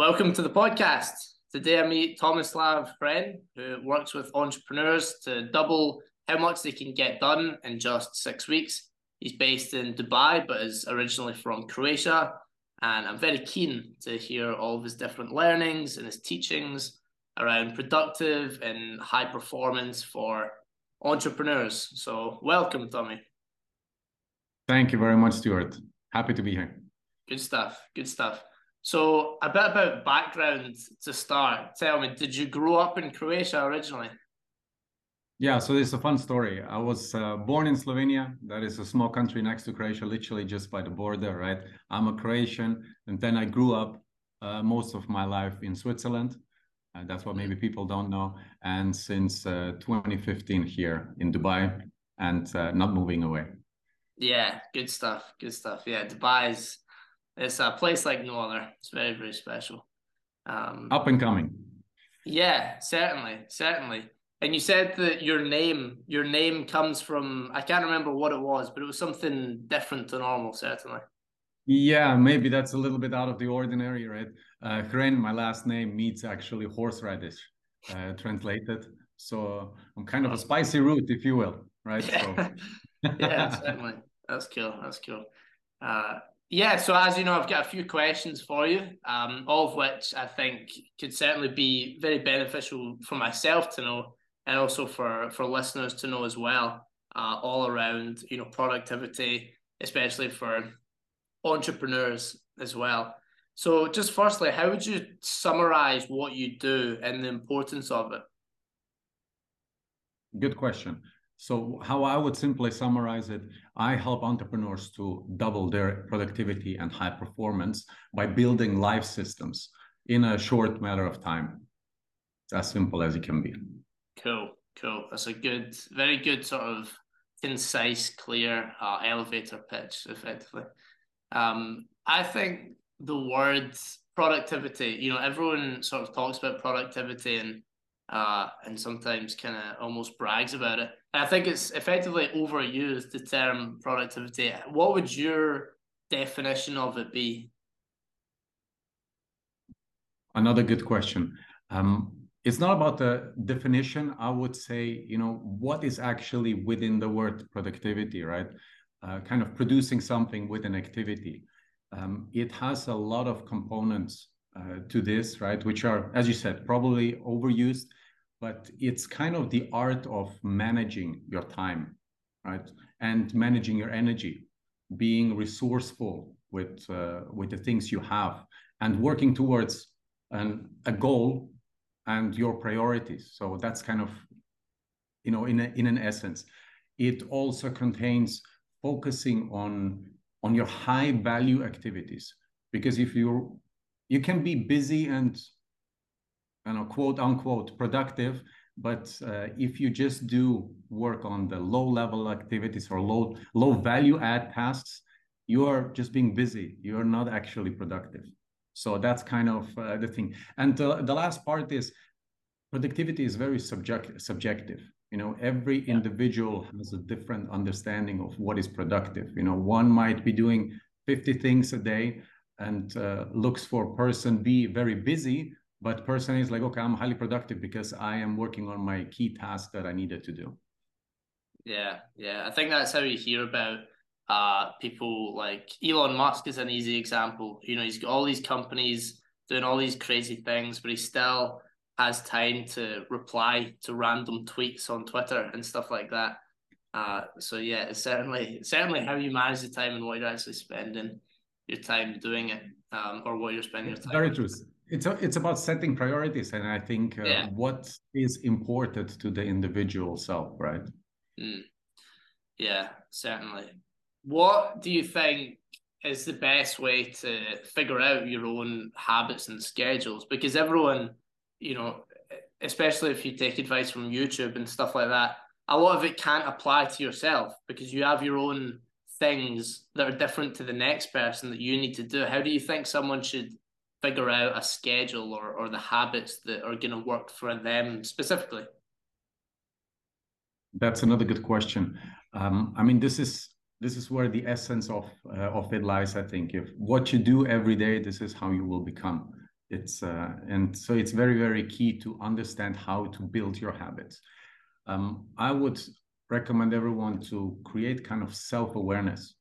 Welcome to the podcast. Today I meet Tomislav Hren, who works with entrepreneurs to double how much they can get done in just six weeks. He's based in Dubai, but is originally from Croatia. And I'm very keen to hear all of his different learnings and his teachings around productive and high performance for entrepreneurs. So, welcome, Tommy. Thank you very much, Stewart. Happy to be here. Good stuff. Good stuff. So, a bit about background to start. Tell me, did you grow up in Croatia originally? Yeah, so it's a fun story. I was uh, born in Slovenia. That is a small country next to Croatia, literally just by the border, right? I'm a Croatian. And then I grew up uh, most of my life in Switzerland. Uh, that's what maybe people don't know. And since uh, 2015 here in Dubai and uh, not moving away. Yeah, good stuff. Good stuff. Yeah, Dubai is it's a place like no other. It's very, very special. Um, Up and coming. Yeah, certainly, certainly. And you said that your name, your name comes from I can't remember what it was, but it was something different to normal, certainly. Yeah, maybe that's a little bit out of the ordinary, right? Uh, Hren, my last name means actually horseradish, uh, translated. So I'm kind of a spicy root, if you will, right? Yeah, so. yeah certainly. That's cool. That's cool. Uh, yeah, so as you know, I've got a few questions for you, um, all of which I think could certainly be very beneficial for myself to know, and also for for listeners to know as well, uh, all around you know productivity, especially for entrepreneurs as well. So, just firstly, how would you summarize what you do and the importance of it? Good question. So how I would simply summarize it, I help entrepreneurs to double their productivity and high performance by building life systems in a short matter of time. It's as simple as it can be. Cool, cool. That's a good, very good sort of concise, clear uh, elevator pitch, effectively. Um, I think the word productivity, you know, everyone sort of talks about productivity and uh, and sometimes kind of almost brags about it. I think it's effectively overused the term productivity. What would your definition of it be? Another good question. Um, it's not about the definition. I would say, you know, what is actually within the word productivity, right? Uh, kind of producing something with an activity. Um, it has a lot of components uh, to this, right? Which are, as you said, probably overused but it's kind of the art of managing your time, right? And managing your energy, being resourceful with uh, with the things you have, and working towards an, a goal and your priorities. So that's kind of, you know, in a, in an essence, it also contains focusing on on your high value activities because if you you can be busy and you know, quote unquote productive. But uh, if you just do work on the low level activities or low low value add tasks, you are just being busy. You are not actually productive. So that's kind of uh, the thing. And uh, the last part is productivity is very subject subjective. You know, every individual has a different understanding of what is productive. You know, one might be doing 50 things a day and uh, looks for person B very busy, but personally is like okay i'm highly productive because i am working on my key task that i needed to do. Yeah yeah. I think that's how you hear about uh people like elon musk is an easy example. You know he's got all these companies doing all these crazy things but he still has time to reply to random tweets on twitter and stuff like that. Uh so yeah it's certainly certainly how you manage the time and what you're actually spending your time doing it um or what you're spending your time very true it's a, it's about setting priorities and i think uh, yeah. what is important to the individual self right mm. yeah certainly what do you think is the best way to figure out your own habits and schedules because everyone you know especially if you take advice from youtube and stuff like that a lot of it can't apply to yourself because you have your own things that are different to the next person that you need to do how do you think someone should figure out a schedule or, or the habits that are going to work for them specifically? That's another good question. Um, I mean, this is this is where the essence of uh, of it lies. I think if what you do every day, this is how you will become. It's uh, and so it's very very key to understand how to build your habits. Um, I would recommend everyone to create kind of self awareness,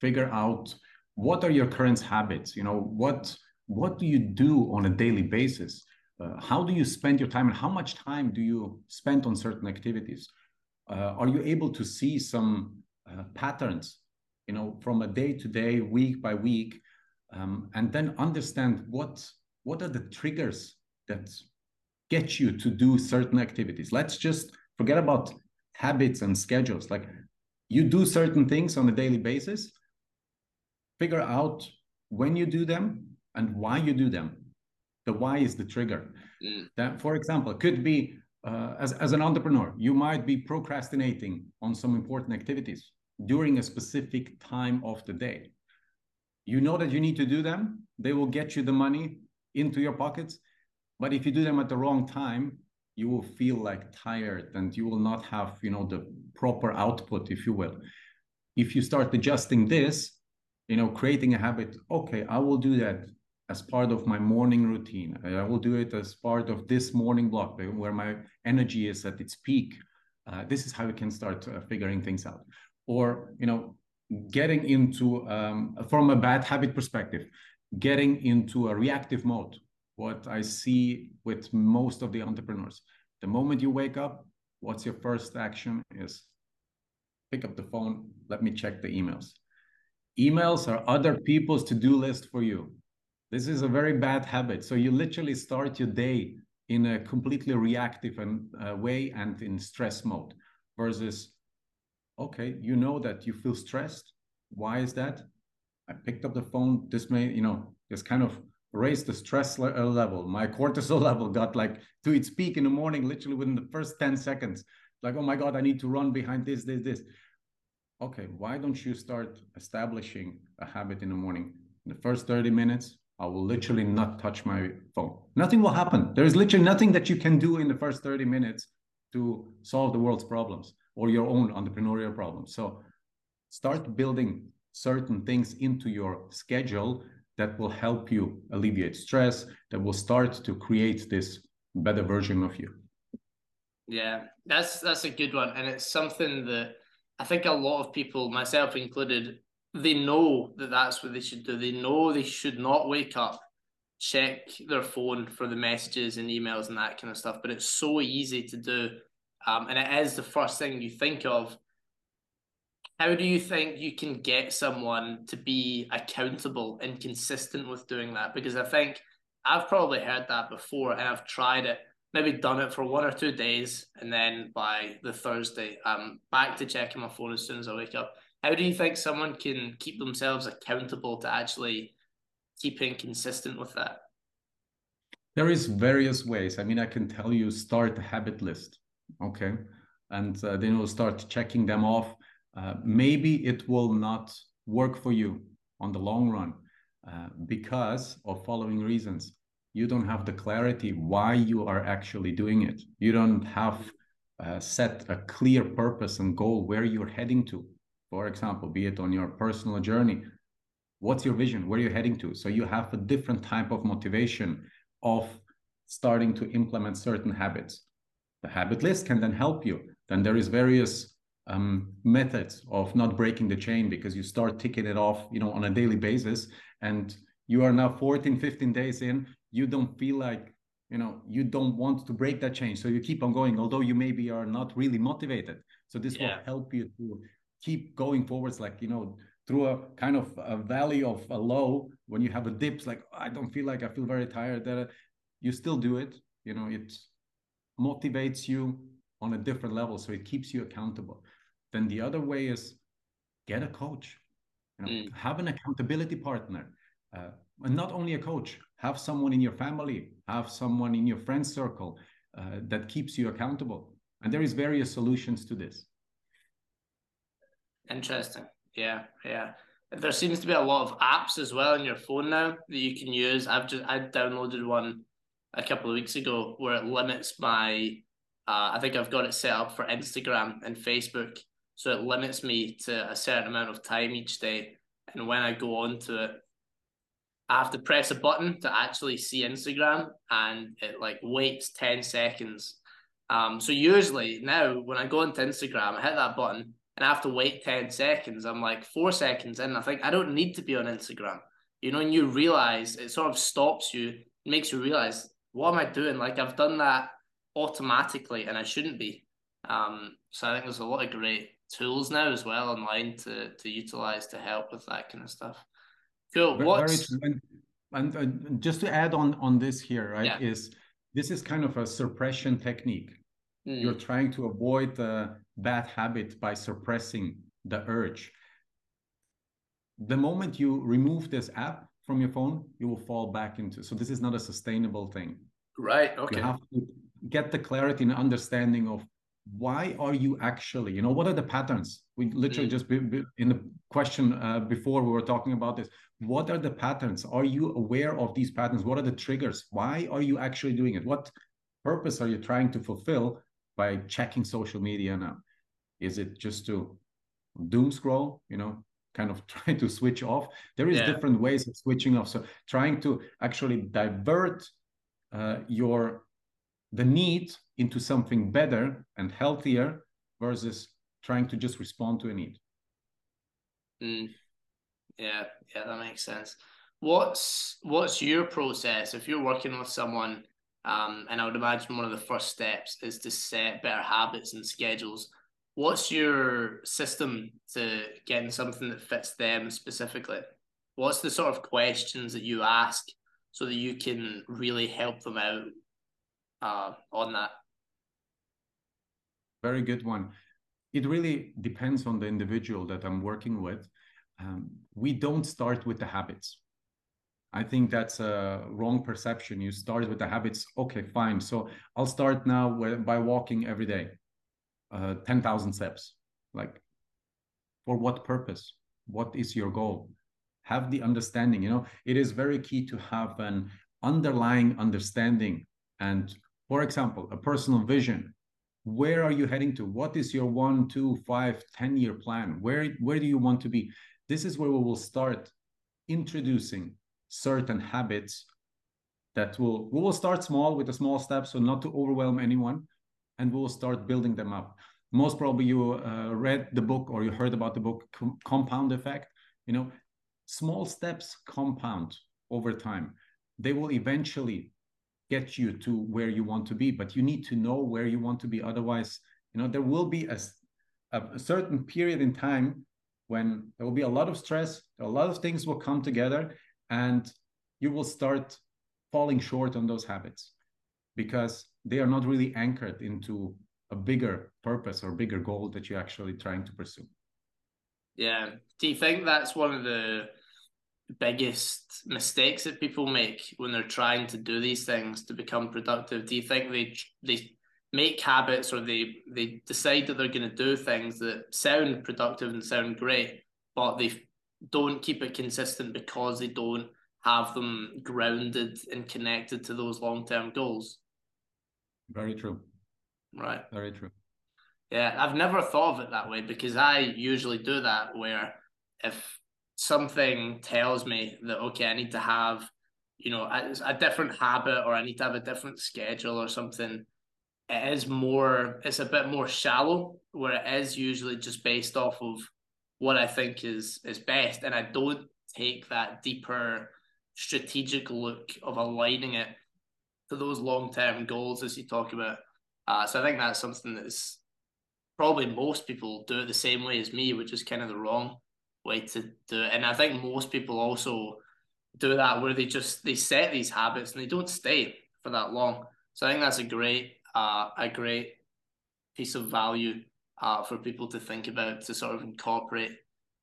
figure out what are your current habits. You know what what do you do on a daily basis? Uh, how do you spend your time and how much time do you spend on certain activities? Uh, are you able to see some uh, patterns, you know, from a day to day, week by week, um, and then understand what what are the triggers that get you to do certain activities let's just forget about habits and schedules like you do certain things on a daily basis figure out when you do them and why you do them the why is the trigger mm. that for example could be uh, as, as an entrepreneur you might be procrastinating on some important activities during a specific time of the day you know that you need to do them they will get you the money into your pockets. But if you do them at the wrong time, you will feel like tired and you will not have, you know, the proper output, if you will. If you start adjusting this, you know, creating a habit, okay, I will do that as part of my morning routine. I will do it as part of this morning block where my energy is at its peak. Uh, this is how we can start uh, figuring things out. Or, you know, getting into, um, from a bad habit perspective, getting into a reactive mode. What I see with most of the entrepreneurs, the moment you wake up, what's your first action is pick up the phone, let me check the emails. Emails are other people's to-do list for you. This is a very bad habit. So you literally start your day in a completely reactive and, uh, way and in stress mode versus okay you know that you feel stressed why is that I picked up the phone. This may, you know, this kind of raised the stress le- uh, level. My cortisol level got like to its peak in the morning, literally within the first 10 seconds. Like, oh my God, I need to run behind this, this, this. Okay, why don't you start establishing a habit in the morning? In the first 30 minutes, I will literally not touch my phone. Nothing will happen. There is literally nothing that you can do in the first 30 minutes to solve the world's problems or your own entrepreneurial problems. So start building certain things into your schedule that will help you alleviate stress, that will start to create this better version of you. Yeah, that's that's a good one, and it's something that I think a lot of people, myself included, they know that that's what they should do. They know they should not wake up, check their phone for the messages and emails and that kind of stuff. But it's so easy to do, um, and it is the first thing you think of how do you think you can get someone to be accountable and consistent with doing that? Because I think I've probably heard that before and I've tried it, maybe done it for one or two days, and then by the Thursday, I'm back to checking my phone as soon as I wake up. How do you think someone can keep themselves accountable to actually keeping consistent with that? There is various ways. I mean, I can tell you start a habit list, okay, and uh, then you'll start checking them off uh, maybe it will not work for you on the long run uh, because of following reasons. You don't have the clarity why you are actually doing it. You don't have uh, set a clear purpose and goal where you're heading to. For example, be it on your personal journey, what's your vision? Where are you're heading to? So you have a different type of motivation of starting to implement certain habits. The habit list can then help you. Then there is various um, methods of not breaking the chain because you start ticking it off, you know, on a daily basis, and you are now 14, 15 days in, you don't feel like, you know, you don't want to break that chain, so you keep on going, although you maybe are not really motivated. So this yeah. will help you to keep going forwards, like you know, through a kind of a valley of a low when you have a dips, like I don't feel like I feel very tired. That you still do it, you know, it motivates you on a different level, so it keeps you accountable. Then the other way is get a coach, you know, mm. have an accountability partner. Uh, and not only a coach, have someone in your family, have someone in your friend circle uh, that keeps you accountable. And there is various solutions to this. Interesting. Yeah, yeah. There seems to be a lot of apps as well on your phone now that you can use. I've just I downloaded one a couple of weeks ago where it limits my. Uh, I think I've got it set up for Instagram and Facebook, so it limits me to a certain amount of time each day. And when I go on to it, I have to press a button to actually see Instagram and it like waits 10 seconds. Um, so usually now when I go into Instagram, I hit that button and I have to wait 10 seconds. I'm like four seconds in. I think I don't need to be on Instagram. You know, and you realize it sort of stops you, makes you realize, what am I doing? Like I've done that automatically and I shouldn't be. Um, so I think there's a lot of great tools now as well online to to utilize to help with that kind of stuff. Cool. What's... Very true. And, and, just to add on on this here, right, yeah. is this is kind of a suppression technique. Mm. You're trying to avoid the bad habit by suppressing the urge. The moment you remove this app from your phone, you will fall back into. So this is not a sustainable thing. Right. Okay. You have to get the clarity and understanding of why are you actually you know what are the patterns we literally mm. just be, be, in the question uh, before we were talking about this what are the patterns are you aware of these patterns what are the triggers why are you actually doing it what purpose are you trying to fulfill by checking social media now is it just to doom scroll you know kind of try to switch off there is yeah. different ways of switching off so trying to actually divert uh, your the need into something better and healthier versus trying to just respond to a need. Mm. Yeah, yeah, that makes sense. What's what's your process if you're working with someone? Um, and I would imagine one of the first steps is to set better habits and schedules. What's your system to getting something that fits them specifically? What's the sort of questions that you ask so that you can really help them out uh, on that? Very good one. It really depends on the individual that I'm working with. Um, we don't start with the habits. I think that's a wrong perception. You start with the habits. Okay, fine. So I'll start now by walking every day, uh, 10,000 steps. Like, for what purpose? What is your goal? Have the understanding. You know, it is very key to have an underlying understanding and for example, a personal vision. Where are you heading to? What is your one, two, five, ten year plan? Where, where do you want to be? This is where we will start introducing certain habits that will we will start small with a small step so not to overwhelm anyone and we will start building them up. Most probably you uh, read the book or you heard about the book Com- compound effect. You know small steps compound over time. They will eventually get you to where you want to be but you need to know where you want to be. Otherwise you know there will be a, a, certain period in time when there will be a lot of stress a lot of things will come together and you will start falling short on those habits because they are not really anchored into a bigger purpose or bigger goal that you're actually trying to pursue yeah do you think that's one of the biggest mistakes that people make when they're trying to do these things to become productive? Do you think they they make habits or they they decide that they're going to do things that sound productive and sound great, but they don't keep it consistent because they don't have them grounded and connected to those long term goals? Very true. Right. Very true. Yeah, I've never thought of it that way because I usually do that where if something tells me that okay, I need to have you know a, a different habit or I need to have a different schedule or something. It is more. It's a bit more shallow where it is usually just based off of what I think is is best, and I don't take that deeper strategic look of aligning it to those long term goals as you talk about. Uh, so I think that's something that's probably most people do it the same way as me, which is kind of the wrong way to do it. And I think most people also do that where they just they set these habits and they don't stay for that long. So I think that's a great uh, a great piece of value uh, for people to think about to sort of incorporate.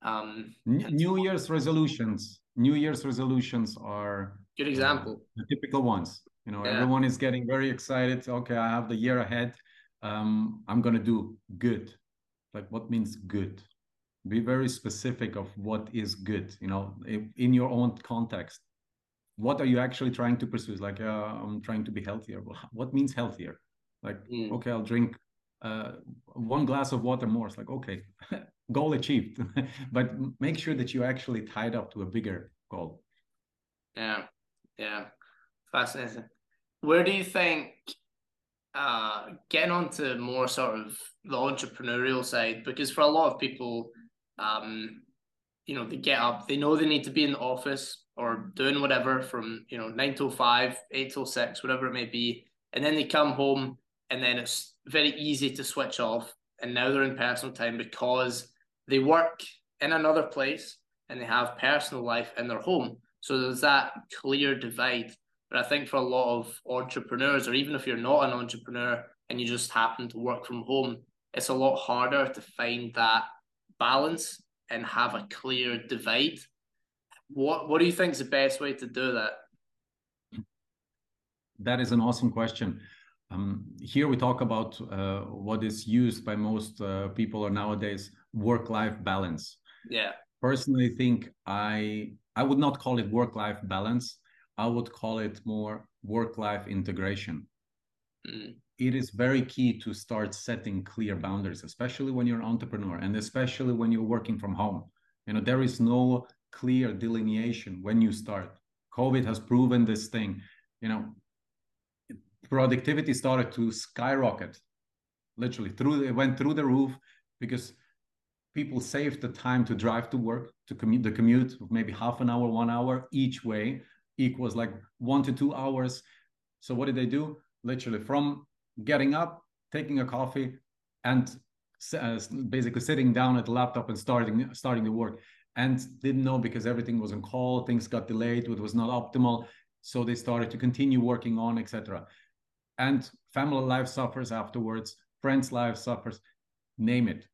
Um, New Year's resolutions. New Year's resolutions are good example. Uh, the typical ones. You know, yeah. everyone is getting very excited. Okay, I have the year ahead. Um, I'm gonna do good. Like, what means good? be very specific of what is good you know in your own context what are you actually trying to pursue it's like uh, i'm trying to be healthier what means healthier like mm. okay i'll drink uh, one glass of water more it's like okay goal achieved but make sure that you actually tied up to a bigger goal Yeah, yeah, fascinating. Where do you think uh, getting onto more sort of the entrepreneurial side? Because for a lot of people, um, you know, they get up, they know they need to be in the office or doing whatever from you know nine till five, eight till six, whatever it may be, and then they come home and then it's very easy to switch off, and now they're in personal time because they work in another place and they have personal life in their home. So there's that clear divide. But I think for a lot of entrepreneurs, or even if you're not an entrepreneur and you just happen to work from home, it's a lot harder to find that balance and have a clear divide. What What do you think is the best way to do that? That is an awesome question. Um, here we talk about uh, what is used by most uh, people nowadays work life balance. Yeah. Personally, think I I would not call it work life balance. I would call it more work life integration. Mm. It is very key to start setting clear boundaries, especially when you're an entrepreneur and especially when you're working from home. You know, there is no clear delineation when you start. COVID has proven this thing. You know, productivity started to skyrocket, literally through it went through the roof because people saved the time to drive to work to commute the commute maybe half an hour one hour each way equals like one to two hours. So what did they do? Literally from getting up taking a coffee and uh, basically sitting down at the laptop and starting starting the work. And didn't know because everything was on call things got delayed it was not optimal. So they started to continue working on etc and family life suffers afterwards friends life suffers name it.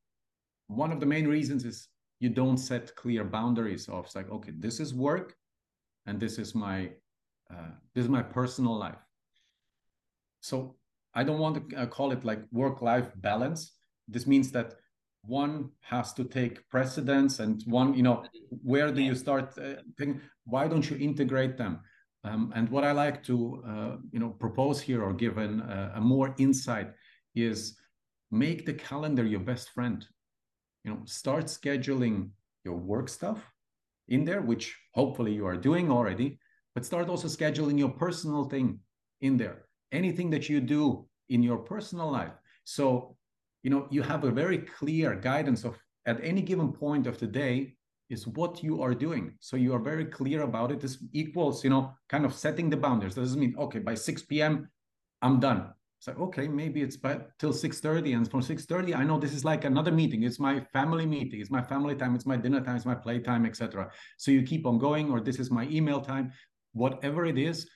One of the main reasons is you don't set clear boundaries of like okay this is work and this is my uh, this is my personal life. So i don't want to uh, call it like work life balance. This means that one has to take precedence and one you know where do you start uh, why don't you integrate them um, and what i like to uh, you know propose here or give an, uh, a more insight is make the calendar your best friend. You know start scheduling your work stuff in there which hopefully you are doing already but start also scheduling your personal thing in there. Anything that you do in your personal life. So you know you have a very clear guidance of at any given point of the day is what you are doing. So you are very clear about it. This equals you know kind of setting the boundaries. That doesn't mean okay by 6 p.m i'm done. It's like okay maybe it's by till 6.30 and from 6.30 i know this is like another meeting. It's my family meeting. It's my family time. It's my dinner time. It's my playtime etc so you keep on going or this is my email time. Whatever it is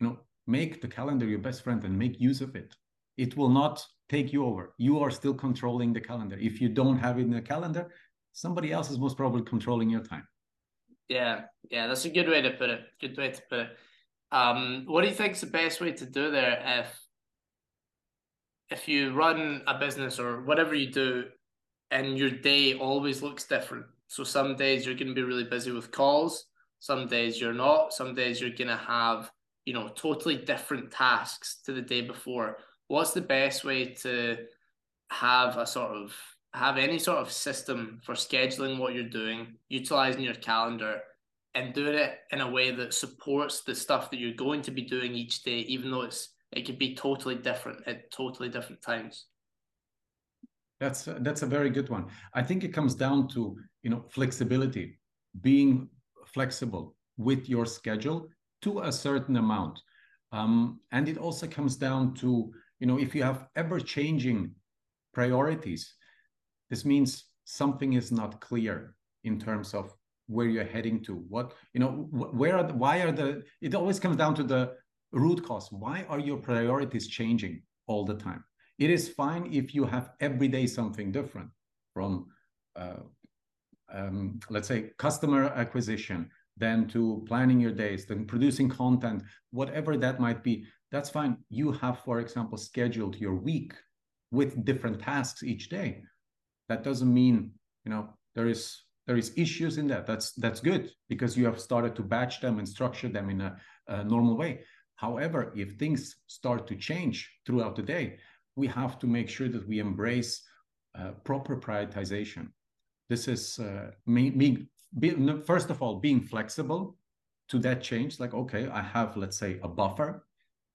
you know make the calendar your best friend and make use of it. It will not take you over. You are still controlling the calendar. If you don't have it in the calendar somebody else is most probably controlling your time yeah yeah that's a good way to put it good way to put it um, what do you think is the best way to do there if if you run a business or whatever you do and your day always looks different. So some days you're going to be really busy with calls, some days you're not, some days you're going to have, you know, totally different tasks to the day before. What's the best way to have a sort of have any sort of system for scheduling what you're doing, utilizing your calendar and doing it in a way that supports the stuff that you're going to be doing each day, even though it's it could be totally different at totally different times? That's that's a very good one. I think it comes down to you know flexibility being flexible with your schedule to a certain amount. Um, and it also comes down to you know if you have ever changing priorities this means something is not clear in terms of where you're heading to what you know where are the, why are the it always comes down to the root cause. Why are your priorities changing all the time? It is fine if you have every day something different from, uh, um, let's say, customer acquisition, then to planning your days, then producing content, whatever that might be. That's fine. You have, for example, scheduled your week with different tasks each day. That doesn't mean, you know, there is there is issues in that. That's that's good because you have started to batch them and structure them in a, a normal way. However, if things start to change throughout the day, we have to make sure that we embrace uh, proper prioritization. This is uh, me be, first of all being flexible to that change like okay i have let's say a buffer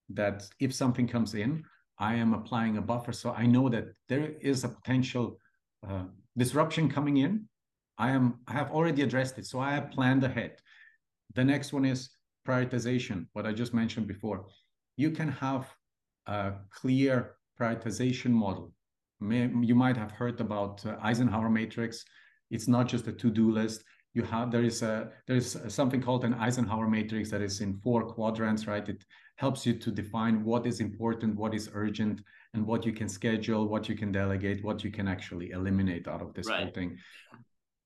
that if something comes in i am applying a buffer so i know that there is a potential uh, disruption coming in i am i have already addressed it. So i have planned ahead. The next one is prioritization what i just mentioned before. You can have a clear prioritization model. You might have heard about uh, eisenhower matrix. It's not just a to-do list. You have there is a there's something called an Eisenhower matrix that is in four quadrants, right? It helps you to define what is important, what is urgent, and what you can schedule, what you can delegate, what you can actually eliminate out of this right. whole thing.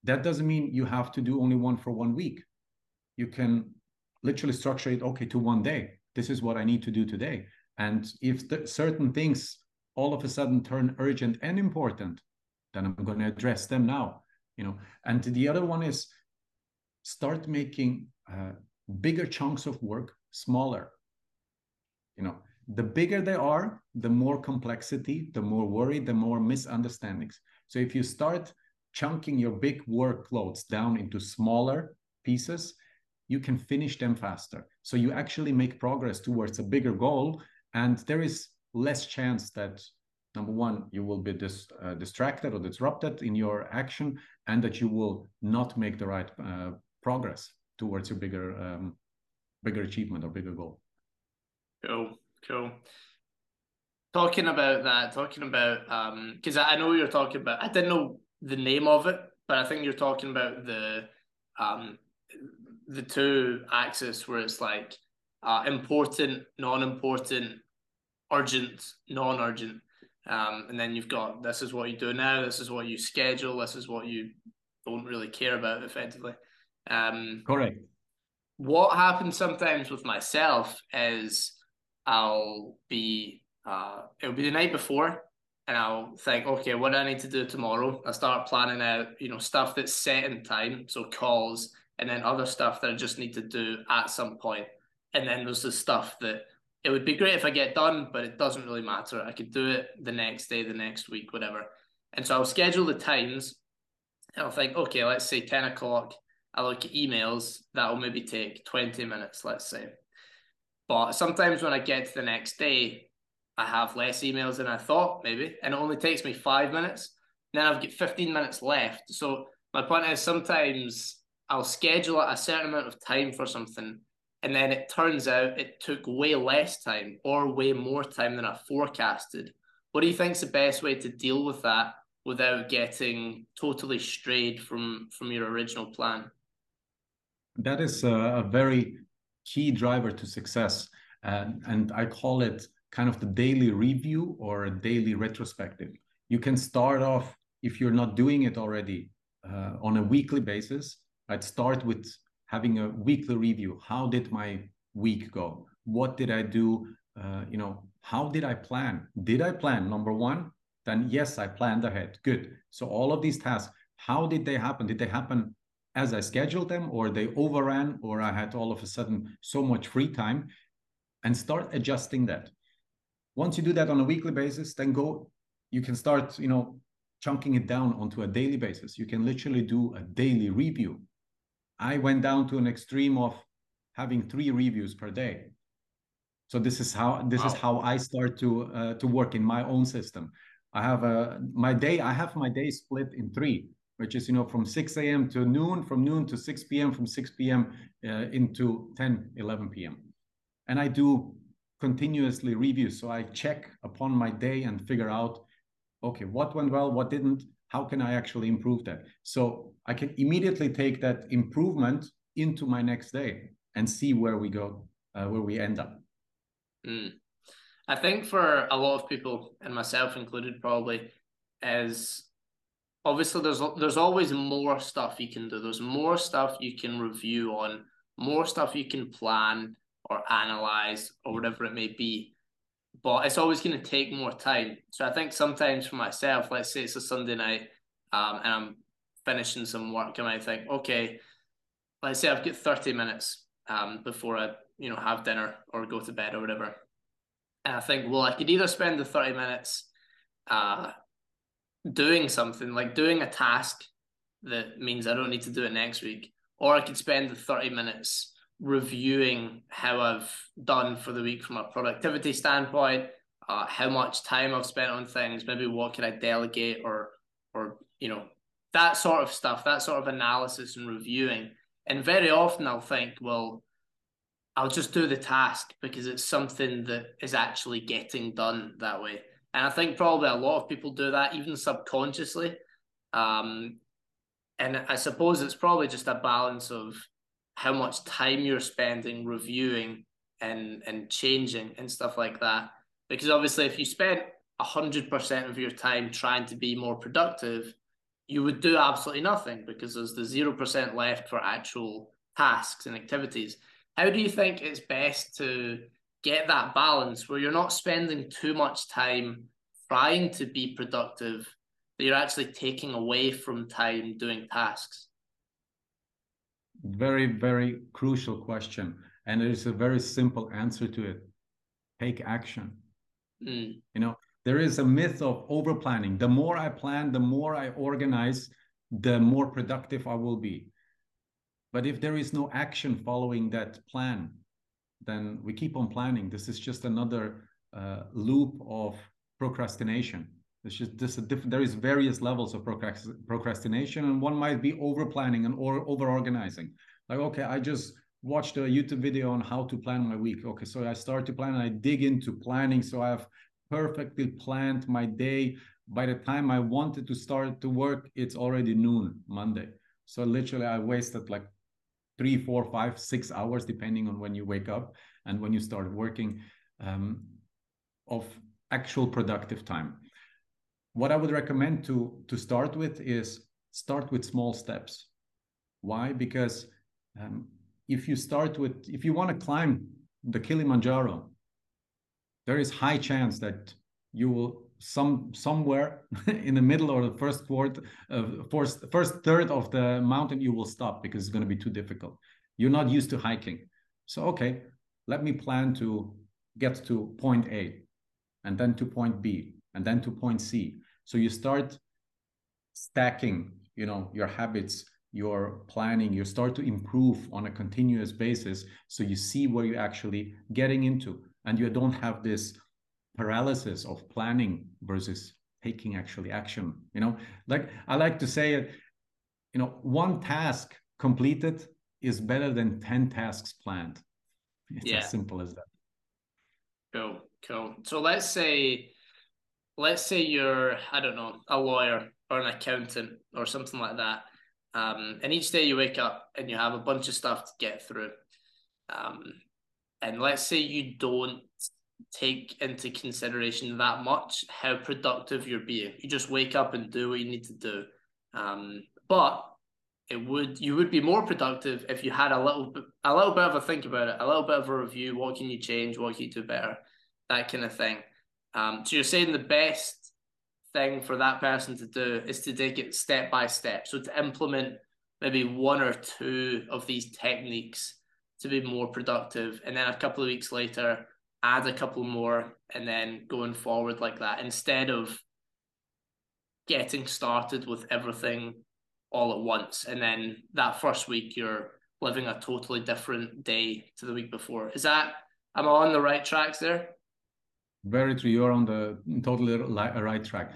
That doesn't mean you have to do only one for one week. You can literally structure it okay to one day. This is what I need to do today. And if certain things all of a sudden turn urgent and important, then I'm going to address them now. You know, and the other one is start making uh, bigger chunks of work smaller you know the bigger they are the more complexity the more worry the more misunderstandings so if you start chunking your big workloads down into smaller pieces you can finish them faster so you actually make progress towards a bigger goal and there is less chance that number one you will be dis, uh, distracted or disrupted in your action and that you will not make the right uh, progress towards your bigger um, bigger achievement or bigger goal. Cool, cool. Talking about that, talking about um, because I know you're talking about. I didn't know the name of it, but I think you're talking about the um, the two axis where it's like uh, important, non-important, urgent, non-urgent. Um, and then you've got this is what you do now, this is what you schedule, this is what you don't really care about effectively. Um, Correct. What happens sometimes with myself is I'll be uh, it'll be the night before, and I'll think, okay, what do I need to do tomorrow? I start planning out, you know, stuff that's set in time, so calls, and then other stuff that I just need to do at some point. And then there's the stuff that it would be great if I get done, but it doesn't really matter. I could do it the next day, the next week, whatever. And so I'll schedule the times. And I'll think, okay, let's say 10 o'clock. I look at emails, that'll maybe take 20 minutes, let's say. But sometimes when I get to the next day, I have less emails than I thought, maybe, and it only takes me five minutes. Then I've got 15 minutes left. So my point is sometimes I'll schedule a certain amount of time for something, and then it turns out it took way less time or way more time than I forecasted. What do you think is the best way to deal with that without getting totally strayed from from your original plan? that is a, a very key driver to success. And, and I call it kind of the daily review or a daily retrospective. You can start off, if you're not doing it already, uh, on a weekly basis. I'd start with having a weekly review. How did my week go? What did I do? Uh, you know, how did I plan? Did I plan? Number one, then yes, I planned ahead. Good. So all of these tasks, how did they happen? Did they happen as I scheduled them, or they overran, or I had all of a sudden so much free time, and start adjusting that. Once you do that on a weekly basis, then go, you can start, you know, chunking it down onto a daily basis. You can literally do a daily review. I went down to an extreme of having three reviews per day. So this is how this wow. is how I start to uh, to work in my own system. I have a my day. I have my day split in three which is you know from 6 a.m. to noon, from noon to 6 p.m., from 6 p.m. Uh, into 10, 11 p.m. And I do continuously reviews. So I check upon my day and figure out, okay, what went well, what didn't, how can I actually improve that? So I can immediately take that improvement into my next day and see where we go, uh, where we end up. Mm. I think for a lot of people, and myself included, probably, is obviously there's there's always more stuff you can do. There's more stuff you can review on, more stuff you can plan or analyze or whatever it may be. But it's always going to take more time. So I think sometimes for myself, let's say it's a Sunday night, um, and I'm finishing some work, and I think, okay, let's say I've got 30 minutes um, before I, you know, have dinner or go to bed or whatever. And I think, well, I could either spend the 30 minutes uh, doing something like doing a task that means I don't need to do it next week, or I could spend the 30 minutes reviewing how I've done for the week from a productivity standpoint, uh, how much time I've spent on things, maybe what can I delegate or or you know that sort of stuff, that sort of analysis and reviewing. And very often I'll think, well, I'll just do the task because it's something that is actually getting done that way. And I think probably a lot of people do that, even subconsciously. Um, and I suppose it's probably just a balance of how much time you're spending reviewing and and changing and stuff like that. Because obviously, if you spent hundred percent of your time trying to be more productive, you would do absolutely nothing because there's the zero percent left for actual tasks and activities. How do you think it's best to get that balance where you're not spending too much time trying to be productive that you're actually taking away from time doing tasks? Very, very crucial question. And there's a very simple answer to it take action. Mm. You know, there is a myth of over planning. The more I plan, the more I organize, the more productive I will be. But if there is no action following that plan, then we keep on planning. This is just another uh, loop of procrastination. It's just this diff- there is various levels of procrastination, and one might be over planning and or over organizing. Like, okay, I just watched a YouTube video on how to plan my week. Okay, so I start to plan, and I dig into planning, so I have perfectly planned my day. By the time I wanted to start to work, it's already noon Monday. So literally, I wasted like three, four, five, six hours, depending on when you wake up and when you start working, um, of actual productive time what I would recommend to to start with is start with small steps. Why? Because um, if you start with if you want to climb the Kilimanjaro, there is high chance that you will some somewhere in the middle or the first quarter, uh, first first third of the mountain you will stop because it's going to be too difficult. You're not used to hiking, so okay, let me plan to get to point A, and then to point B, and then to point C so you start stacking, you know, your habits, your planning, you start to improve on a continuous basis. So you see where you're actually getting into, and you don't have this paralysis of planning versus taking actually action. You know, like I like to say it, you know, one task completed is better than 10 tasks planned. It's yeah. as simple as that. Cool, cool. So let's say let's say you're I don't know a lawyer or an accountant or something like that, um, and each day you wake up and you have a bunch of stuff to get through, um, and let's say you don't take into consideration that much how productive you're being. You just wake up and do what you need to do, um, but it would you would be more productive if you had a little a little bit of a think about it, a little bit of a review. What can you change? What can you do better? That kind of thing. Um, so you're saying the best thing for that person to do is to take it step by step. So to implement maybe one or two of these techniques to be more productive, and then a couple of weeks later, add a couple more, and then going forward like that instead of getting started with everything all at once. And then that first week, you're living a totally different day to the week before. Is that, am I on the right tracks there? Very true. You're on the totally right track.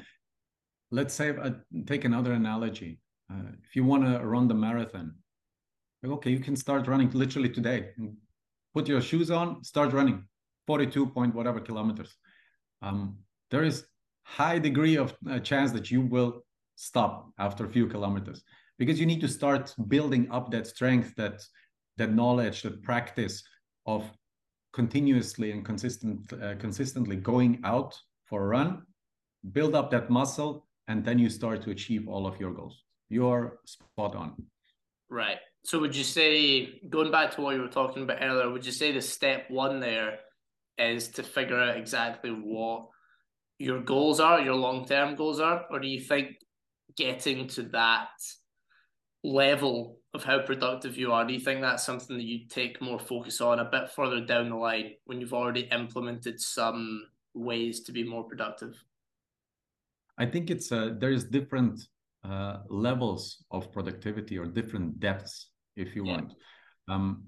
Let's say, uh, take another analogy. Uh, if you want to run the marathon, okay, you can start running literally today. Put your shoes on, start running, 42 point whatever kilometers. Um, there is high degree of uh, chance that you will stop after a few kilometers because you need to start building up that strength, that that knowledge, that practice of continuously and consistent uh, consistently going out for a run build up that muscle and then you start to achieve all of your goals. You're spot on. Right. So would you say going back to what you were talking about earlier would you say the step one there is to figure out exactly what your goals are your long-term goals are or do you think getting to that level of how productive you are, do you think that's something that you take more focus on a bit further down the line when you've already implemented some ways to be more productive? I think it's uh, there's different uh, levels of productivity or different depths, if you yeah. want. Um,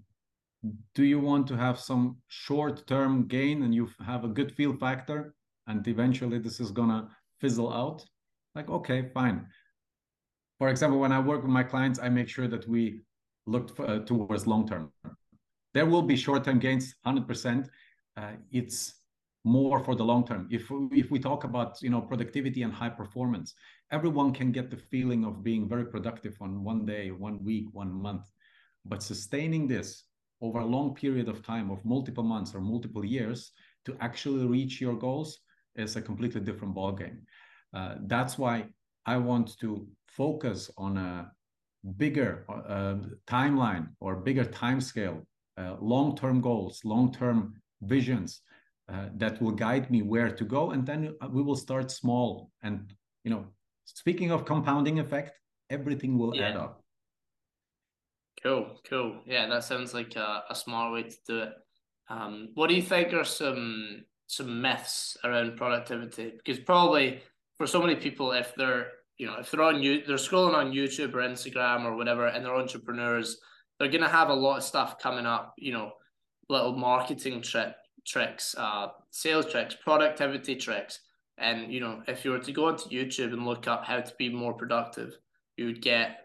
do you want to have some short term gain and you have a good feel factor and eventually this is gonna fizzle out? Like okay fine. For example when i work with my clients i make sure that we look for, uh, towards long term there will be short term gains 100% uh, it's more for the long term if if we talk about you know productivity and high performance everyone can get the feeling of being very productive on one day one week one month. But sustaining this over a long period of time of multiple months or multiple years to actually reach your goals is a completely different ballgame. Uh, that's why I want to focus on a bigger uh, timeline or bigger time scale, uh, long-term goals, long-term visions uh, that will guide me where to go, and then we will start small. And you know, speaking of compounding effect, everything will yeah. add up. Cool, cool. Yeah, that sounds like a, a smart way to do it. Um, what do you think are some some myths around productivity? Because probably for so many people, if they're you know if they're on you they're scrolling on YouTube or Instagram or whatever, and they're entrepreneurs, they're gonna have a lot of stuff coming up. You know, little marketing trick tricks, uh, sales tricks, productivity tricks. And you know, if you were to go onto YouTube and look up how to be more productive, you would get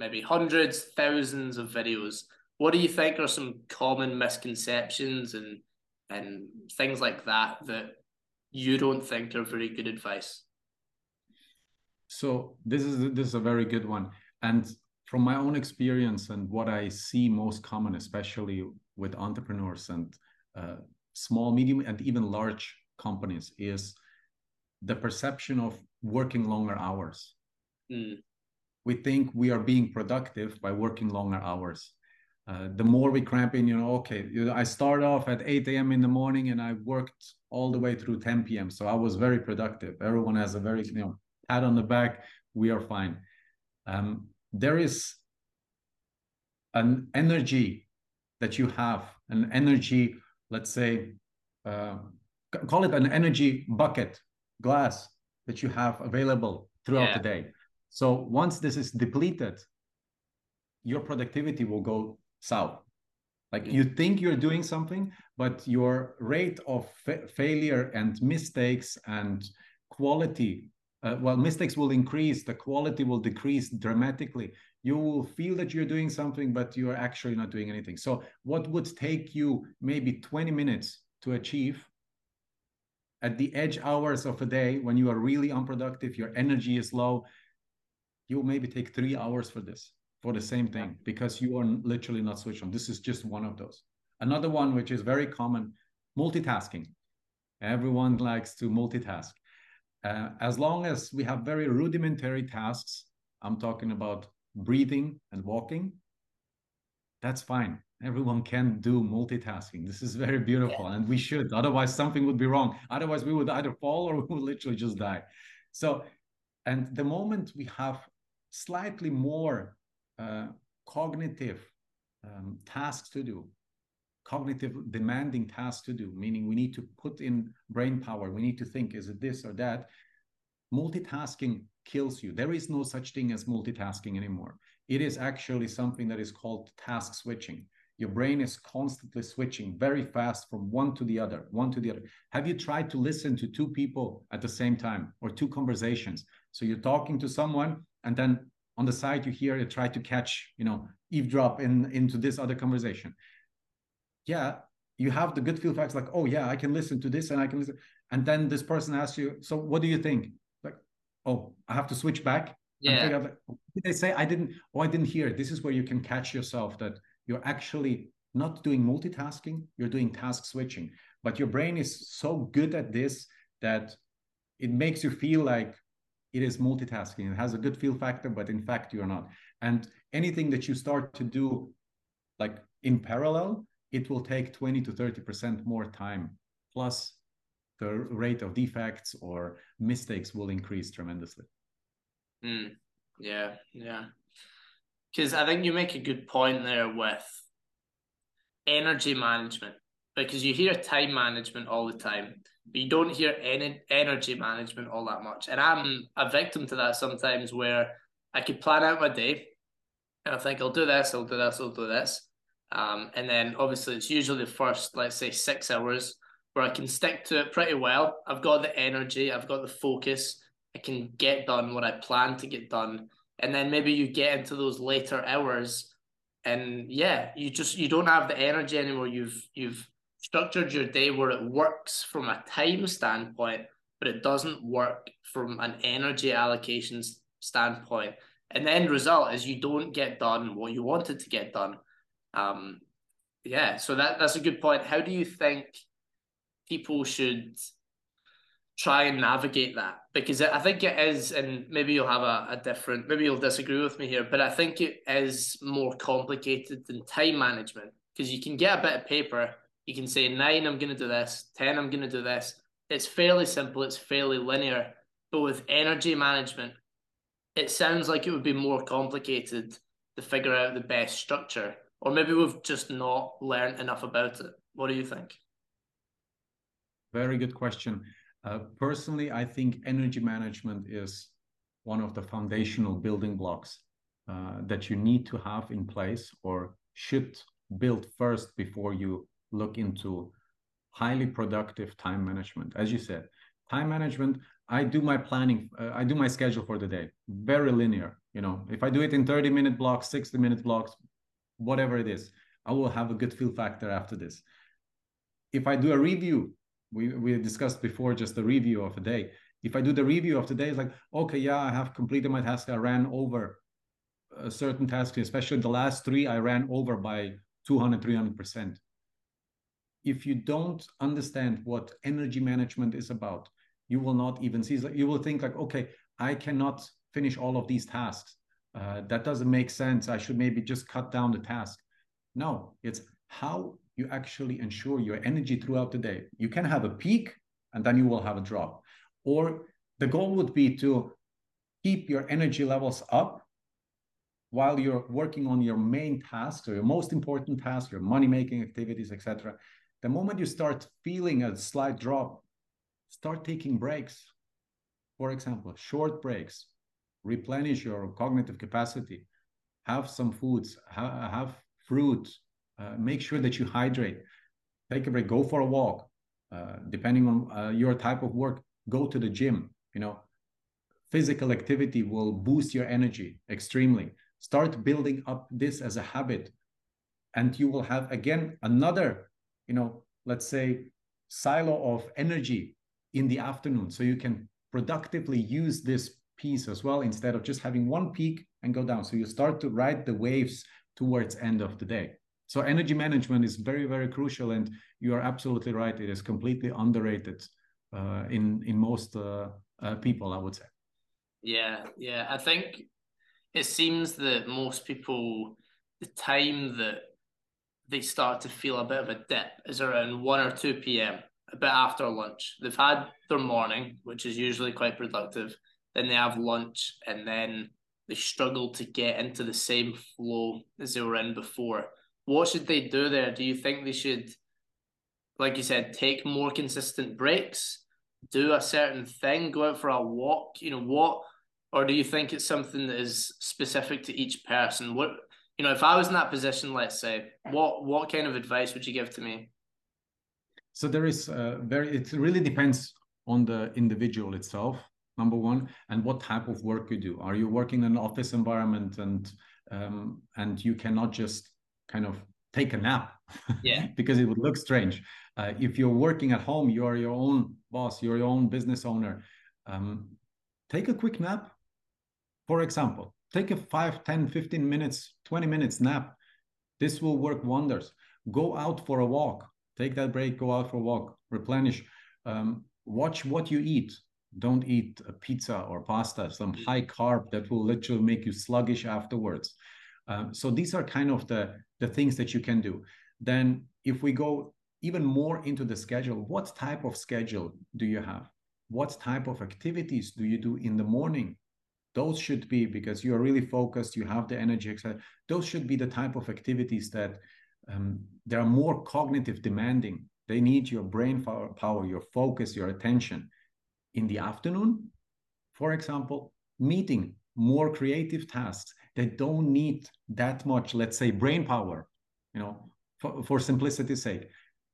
maybe hundreds, thousands of videos. What do you think are some common misconceptions and and things like that that you don't think are very good advice? So this is this is a very good one, and from my own experience and what I see most common, especially with entrepreneurs and uh, small, medium, and even large companies, is the perception of working longer hours. Mm we think we are being productive by working longer hours. Uh, the more we cramp in, you know, okay, you know, I start off at 8 a.m. in the morning and I worked all the way through 10 p.m. So I was very productive. Everyone has a very, you know, pat on the back. We are fine. Um, there is an energy that you have, an energy, let's say, uh, call it an energy bucket glass that you have available throughout yeah. the day so once this is depleted, your productivity will go south. Like you think you're doing something, but your rate of fa- failure and mistakes and quality, uh, well, mistakes will increase, the quality will decrease dramatically. You will feel that you're doing something, but you're actually not doing anything. So, what would take you maybe 20 minutes to achieve at the edge hours of a day when you are really unproductive, your energy is low, you maybe take three hours for this for the same thing because you are literally not switched on. This is just one of those. Another one, which is very common, multitasking. Everyone likes to multitask. Uh, as long as we have very rudimentary tasks, I'm talking about breathing and walking, that's fine. Everyone can do multitasking. This is very beautiful, yeah. and we should. Otherwise, something would be wrong. Otherwise, we would either fall or we would literally just die. So, and the moment we have slightly more uh, cognitive um, tasks to do, cognitive demanding tasks to do, meaning we need to put in brain power, we need to think, is it this or that? Multitasking kills you. There is no such thing as multitasking anymore. It is actually something that is called task switching. Your brain is constantly switching very fast from one to the other, one to the other. Have you tried to listen to two people at the same time or two conversations? So you're talking to someone and then on the side you hear it try to catch you know eavesdrop in into this other conversation. Yeah you have the good feel facts like oh yeah i can listen to this and i can listen. And then this person asks you so what do you think? Like oh i have to switch back yeah. like, they say? I didn't oh i didn't hear this is where you can catch yourself that you're actually not doing multitasking you're doing task switching. But your brain is so good at this that it makes you feel like it is multitasking. It has a good feel factor, but in fact, you're not. And anything that you start to do like in parallel, it will take 20 to 30% more time. Plus, the rate of defects or mistakes will increase tremendously. Mm, yeah, yeah. Because I think you make a good point there with energy management because you hear time management all the time you don't hear any energy management all that much. And I'm a victim to that sometimes where I could plan out my day and I think I'll do this, I'll do this, I'll do this. Um, and then obviously it's usually the first, let's say, six hours where I can stick to it pretty well. I've got the energy, I've got the focus, I can get done what I plan to get done. And then maybe you get into those later hours and yeah, you just you don't have the energy anymore. You've you've structured your day where it works from a time standpoint, but it doesn't work from an energy allocation standpoint. And the end result is you don't get done what you wanted to get done. Um, yeah, so that that's a good point. How do you think people should try and navigate that? Because I think it is, and maybe you'll have a, a different, maybe you'll disagree with me here, but I think it is more complicated than time management because you can get a bit of paper, you can say nine, I'm going to do this, 10, I'm going to do this. It's fairly simple, it's fairly linear. But with energy management, it sounds like it would be more complicated to figure out the best structure. Or maybe we've just not learned enough about it. What do you think? Very good question. Uh, personally, I think energy management is one of the foundational building blocks uh, that you need to have in place or should build first before you look into highly productive time management. As you said, time management, I do my planning, uh, I do my schedule for the day, very linear. You know, if I do it in 30 minute blocks, 60 minute blocks, whatever it is, I will have a good feel factor after this. If I do a review, we, we discussed before just the review of a day. If I do the review of the day, it's like, okay, yeah, I have completed my task. I ran over a certain task, especially the last three, I ran over by 200, 300%. If you don't understand what energy management is about, you will not even see, you will think like, okay, I cannot finish all of these tasks. Uh, that doesn't make sense. I should maybe just cut down the task. No, it's how you actually ensure your energy throughout the day. You can have a peak and then you will have a drop. Or the goal would be to keep your energy levels up while you're working on your main tasks or your most important tasks, your money making activities, etc. The moment you start feeling a slight drop, start taking breaks. For example, short breaks, replenish your cognitive capacity, have some foods, ha- have fruit, uh, make sure that you hydrate, take a break, go for a walk. Uh, depending on uh, your type of work, go to the gym. You know, physical activity will boost your energy extremely. Start building up this as a habit, and you will have again another, you know, let's say silo of energy in the afternoon, so you can productively use this piece as well instead of just having one peak and go down. So you start to ride the waves towards end of the day. So energy management is very, very crucial, and you are absolutely right. It is completely underrated uh, in in most uh, uh, people, I would say. Yeah, yeah. I think it seems that most people, the time that they start to feel a bit of a dip is around one or two p.m. A bit after lunch. They've had their morning, which is usually quite productive. Then they have lunch, and then they struggle to get into the same flow as they were in before what should they do there? Do you think they should, like you said, take more consistent breaks, do a certain thing, go out for a walk? You know what, or do you think it's something that is specific to each person? What you know, if I was in that position, let's say, what what kind of advice would you give to me? So there is uh, very. It really depends on the individual itself. Number one, and what type of work you do. Are you working in an office environment and um, and you cannot just kind of take a nap yeah because it would look strange uh, if you're working at home you're your own boss you're your own business owner um, take a quick nap for example take a 5 10 15 minutes 20 minutes nap this will work wonders go out for a walk take that break go out for a walk replenish um, watch what you eat don't eat a pizza or pasta some mm. high carb that will literally make you sluggish afterwards um, so these are kind of the the things that you can do. Then, if we go even more into the schedule, what type of schedule do you have? What type of activities do you do in the morning? Those should be because you are really focused, you have the energy. Those should be the type of activities that um, they are more cognitive demanding. They need your brain power, your focus, your attention. In the afternoon, for example, meeting more creative tasks they don't need that much, let's say, brain power. you know, for, for simplicity's sake.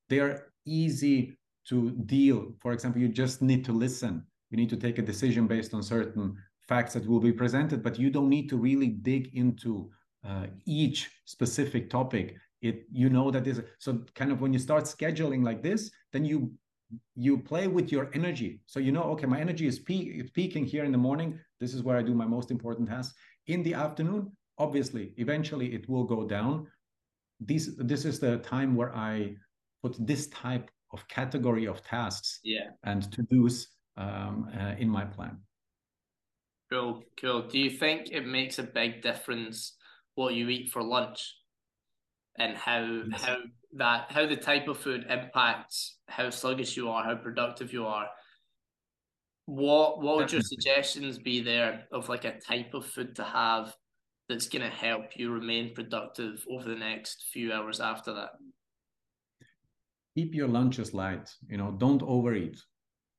They are easy to deal. For example, you just need to listen. You need to take a decision based on certain facts that will be presented, but you don't need to really dig into uh, each specific topic. It you know that is so kind of when you start scheduling like this, then you you play with your energy. So you know, okay, my energy is peak, peaking here in the morning. This is where I do my most important tasks. In the afternoon, obviously, eventually it will go down. This this is the time where I put this type of category of tasks yeah. and to dos um, uh, in my plan. Cool, cool. Do you think it makes a big difference what you eat for lunch and how yes. how that how the type of food impacts how sluggish you are, how productive you are? What what would your suggestions be there of like a type of food to have that's going to help you remain productive over the next few hours after that? Keep your lunches light. You know, don't overeat.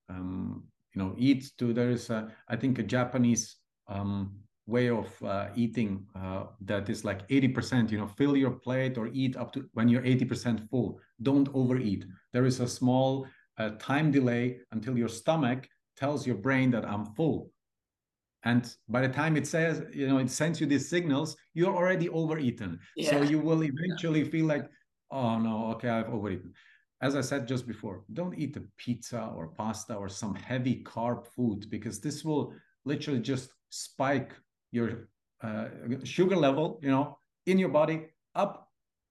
Um, you know, eat too. there is a, I think a Japanese um, way of uh, eating uh, that is like 80% you know fill your plate or eat up to when you're 80% full don't overeat there is a small uh, time delay until your stomach tells your brain that i'm full and by the time it says you know it sends you these signals you're already overeaten yeah. so you will eventually yeah. feel like oh no okay i've overeaten as i said just before don't eat a pizza or pasta or some heavy carb food because this will literally just spike your uh, sugar level, you know, in your body up.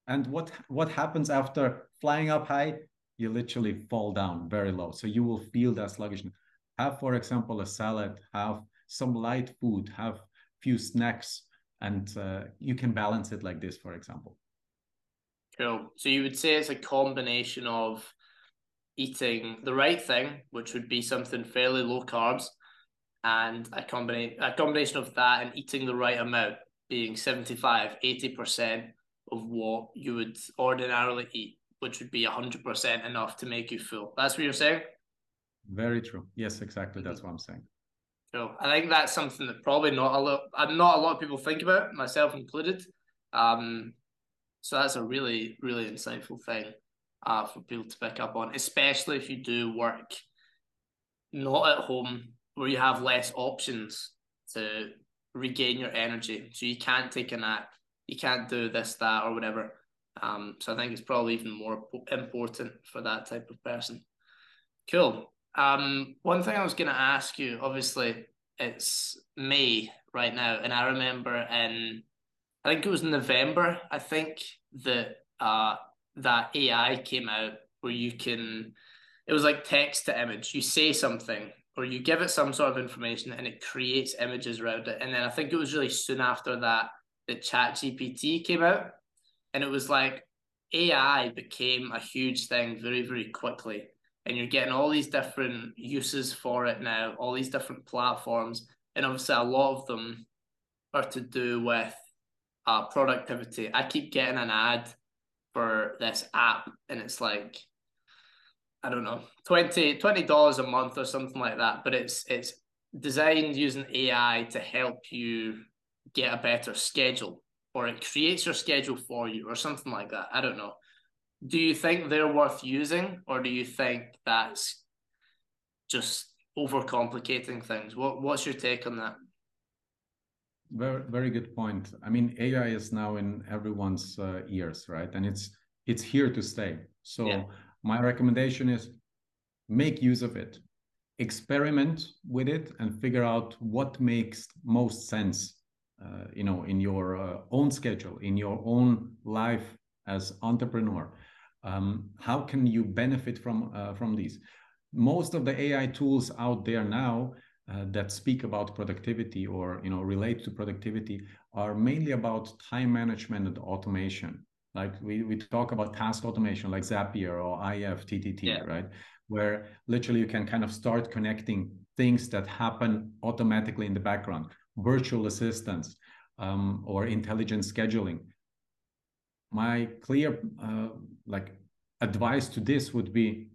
And what what happens after flying up high? You literally fall down very low. So you will feel that sluggishness. Have, for example, a salad. Have some light food. Have few snacks, and uh, you can balance it like this, for example. Cool. So you would say it's a combination of eating the right thing, which would be something fairly low carbs, and a combination a combination of that and eating the right amount being 75 80% of what you would ordinarily eat which would be 100% enough to make you full. That's what you're saying? Very true. Yes exactly. That's what i'm saying. So i think that's something that probably not a lot not a lot of people think about myself included. Um so that's a really really insightful thing uh, for people to pick up on especially if you do work not at home where you have less options to regain your energy. So you can't take a nap, you can't do this, that, or whatever. Um, so I think it's probably even more important for that type of person. Cool. Um, one thing I was going to ask you, obviously, it's May right now, and I remember in, I think it was November. I think that uh that AI came out where you can, it was like text to image. You say something, or you give it some sort of information and it creates images around it. And then I think it was really soon after that that Chat GPT came out. And it was like AI became a huge thing very, very quickly. And you're getting all these different uses for it now, all these different platforms. And obviously, a lot of them are to do with uh, productivity. I keep getting an ad for this app, and it's like I don't know, 20 dollars a month or something like that. But it's it's designed using AI to help you get a better schedule, or it creates your schedule for you, or something like that. I don't know. Do you think they're worth using, or do you think that's just overcomplicating things? What What's your take on that? Very very good point. I mean, AI is now in everyone's uh, ears, right? And it's it's here to stay. So. Yeah my recommendation is make use of it experiment with it and figure out what makes most sense uh, you know in your uh, own schedule in your own life as entrepreneur um, how can you benefit from uh, from these most of the ai tools out there now uh, that speak about productivity or you know relate to productivity are mainly about time management and automation like we, we talk about task automation like Zapier or IFTTT, yeah. right? Where literally you can kind of start connecting things that happen automatically in the background, virtual assistants um, or intelligent scheduling. My clear uh, like advice to this would be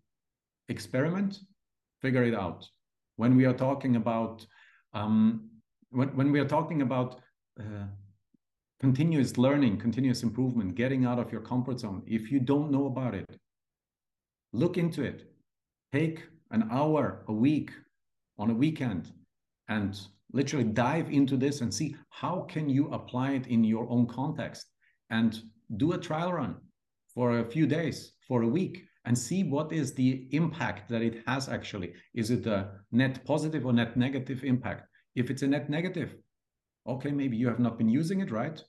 experiment, figure it out. When we are talking about um, when, when we are talking about uh, continuous learning, continuous improvement, getting out of your comfort zone. If you don't know about it, look into it. Take an hour a week on a weekend and literally dive into this and see how can you apply it in your own context and do a trial run for a few days for a week and see what is the impact that it has actually. Is it a net positive or net negative impact? If it's a net negative okay maybe you have not been using it right?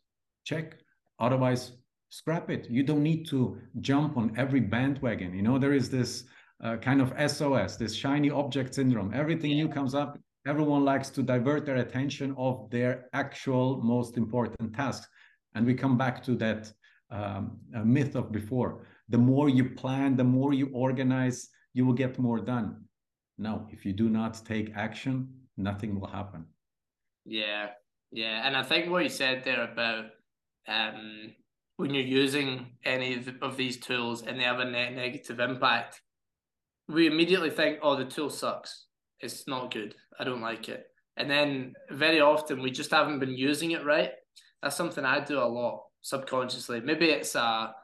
Check. Otherwise scrap it. You don't need to jump on every bandwagon. You know there is this uh, kind of sos this shiny object syndrome. Everything new comes up. Everyone likes to divert their attention of their actual most important tasks. And we come back to that um, myth of before the more you plan the more you organize you will get more done now if you do not take action nothing will happen yeah yeah and i think what you said there about um, when you're using any of these tools and they have a net negative impact we immediately think oh the tool sucks it's not good I don't like it. And then very often we just haven't been using it right. That's something I do a lot subconsciously. Maybe it's a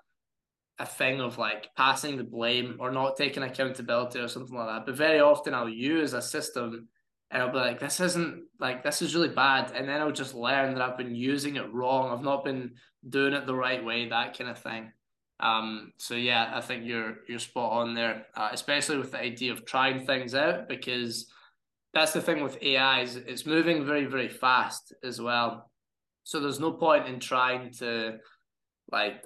a thing of like passing the blame or not taking accountability or something like that. But very often I'll use a system and I'll be like, this isn't like this is really bad. And then I'll just learn that I've been using it wrong. I've not been doing it the right way, that kind of thing. Um, so yeah, I think you're you're spot on there, uh, especially with the idea of trying things out because that's the thing with AI is it's moving very very fast as well. So there's no point in trying to like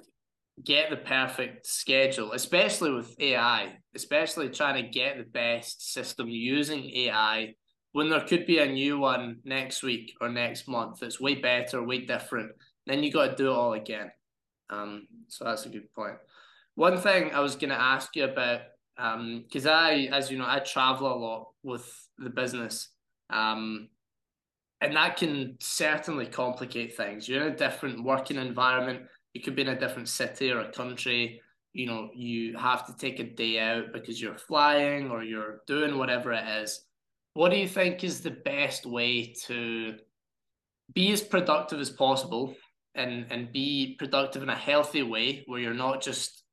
get the perfect schedule, especially with AI, especially trying to get the best system using AI when there could be a new one next week or next month that's way better, way different. Then you got to do it all again. Um, so that's a good point. One thing I was going to ask you about um because i as you know i travel a lot with the business um and that can certainly complicate things you're in a different working environment you could be in a different city or a country. You know you have to take a day out because you're flying or you're doing whatever it is. What do you think is the best way to be as productive as possible and and be productive in a healthy way where you're not just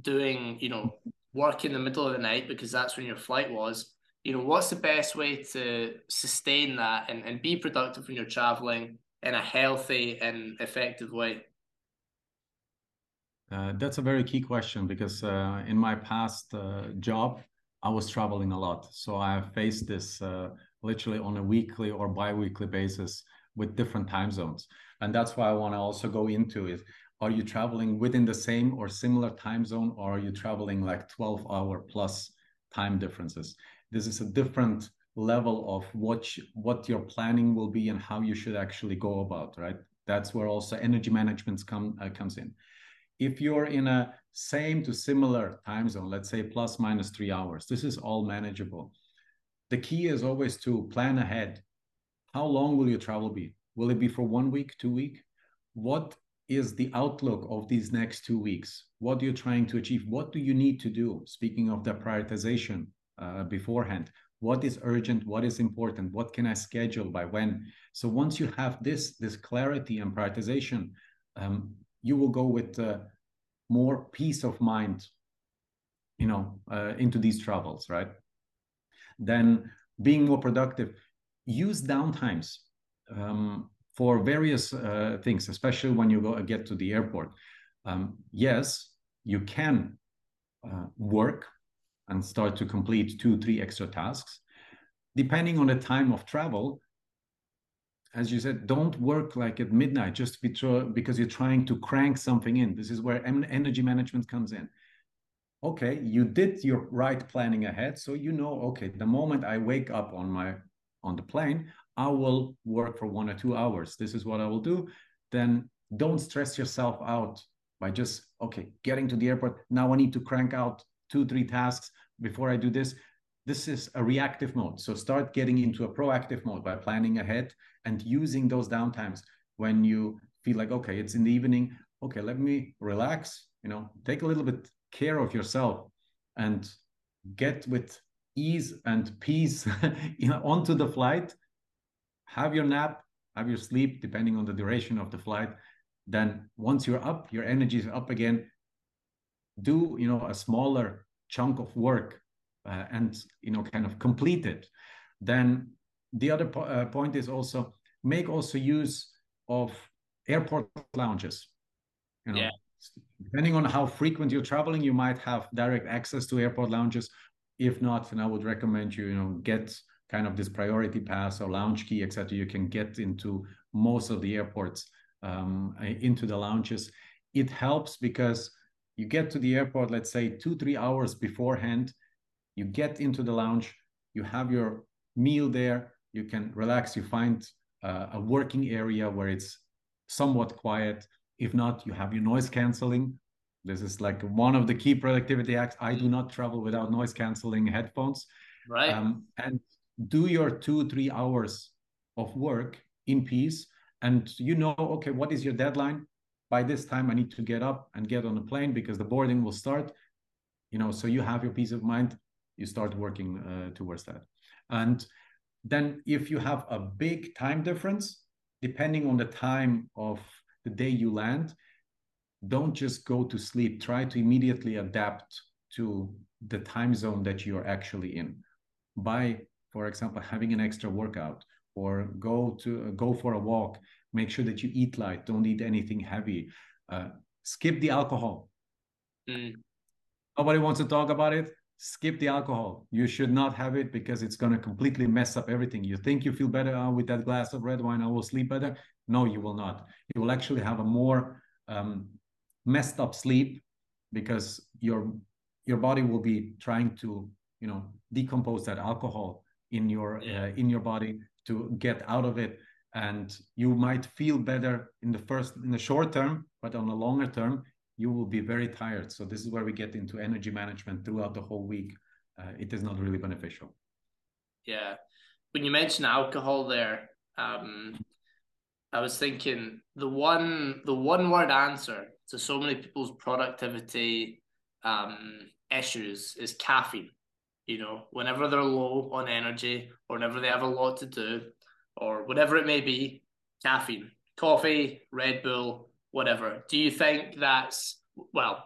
doing you know work in the middle of the night because that's when your flight was? You know what's the best way to sustain that and, and be productive when you're traveling in a healthy and effective way uh, that's a very key question because uh, in my past uh, job i was traveling a lot. So i faced this uh, literally on a weekly or bi-weekly basis with different time zones. And that's why i want to also go into it. Are you traveling within the same or similar time zone or are you traveling like 12 hour plus time differences? This is a different level of what what your planning will be and how you should actually go about right? That's where also energy management come uh, comes in if you're in a same to similar time zone let's say plus minus 3 hours this is all manageable the key is always to plan ahead how long will your travel be will it be for one week two week what is the outlook of these next two weeks? What are you trying to achieve? What do you need to do? Speaking of the prioritization uh, beforehand, what is urgent? What is important? What can I schedule by when? So once you have this this clarity and prioritization, um, you will go with uh, more peace of mind, you know, uh, into these travels, right? Then being more productive, use downtimes. Um, for various uh, things, especially when you go get to the airport. Um, yes, you can uh, work and start to complete two, three extra tasks. Depending on the time of travel, as you said, don't work like at midnight just because you're trying to crank something in. This is where energy management comes in. Okay, you did your right planning ahead, so you know. Okay, the moment I wake up on my on the plane, I will work for one or two hours. This is what I will do. Then don't stress yourself out by just, okay, getting to the airport. Now I need to crank out two, three tasks before I do this. This is a reactive mode. So start getting into a proactive mode by planning ahead and using those downtimes when you feel like, okay, it's in the evening. Okay, let me relax, you know, take a little bit care of yourself and get with ease and peace you know, onto the flight have your nap, have your sleep, depending on the duration of the flight, then once you're up, your energy is up again. Do you know a smaller chunk of work uh, and you know kind of complete it. Then the other po- uh, point is also make also use of airport lounges. You know, yeah. depending on how frequent you're traveling, you might have direct access to airport lounges. If not, then I would recommend you, you know, get kind of this priority pass or lounge key, etc. You can get into most of the airports um, into the lounges. It helps because you get to the airport, let's say two, three hours beforehand, you get into the lounge, you have your meal there, you can relax, you find uh, a working area where it's somewhat quiet. If not, you have your noise canceling. This is like one of the key productivity acts. I do not travel without noise canceling headphones. Right. Um, and do your two, three hours of work in peace. And you know, okay, what is your deadline? By this time, I need to get up and get on a plane because the boarding will start. You know, so you have your peace of mind. You start working uh, towards that. And then if you have a big time difference, depending on the time of the day you land, don't just go to sleep. Try to immediately adapt to the time zone that you're actually in by, for example, having an extra workout or go to go for a walk. Make sure that you eat light. Don't eat anything heavy. Uh, skip the alcohol. Mm. Nobody wants to talk about it skip the alcohol. You should not have it because it's going to completely mess up everything. You think you feel better oh, with that glass of red wine, I will sleep better. No, you will not. You will actually have a more um, messed up sleep because your your body will be trying to you know decompose that alcohol in your uh, in your body to get out of it and you might feel better in the first in the short term but on the longer term you will be very tired. So this is where we get into energy management throughout the whole week. Uh, it is not really beneficial. Yeah, when you mentioned alcohol there, um, I was thinking the one the one word answer to so many people's productivity um, issues is caffeine. You know, whenever they're low on energy or whenever they have a lot to do or whatever it may be, caffeine, coffee, Red Bull, whatever. Do you think that's well?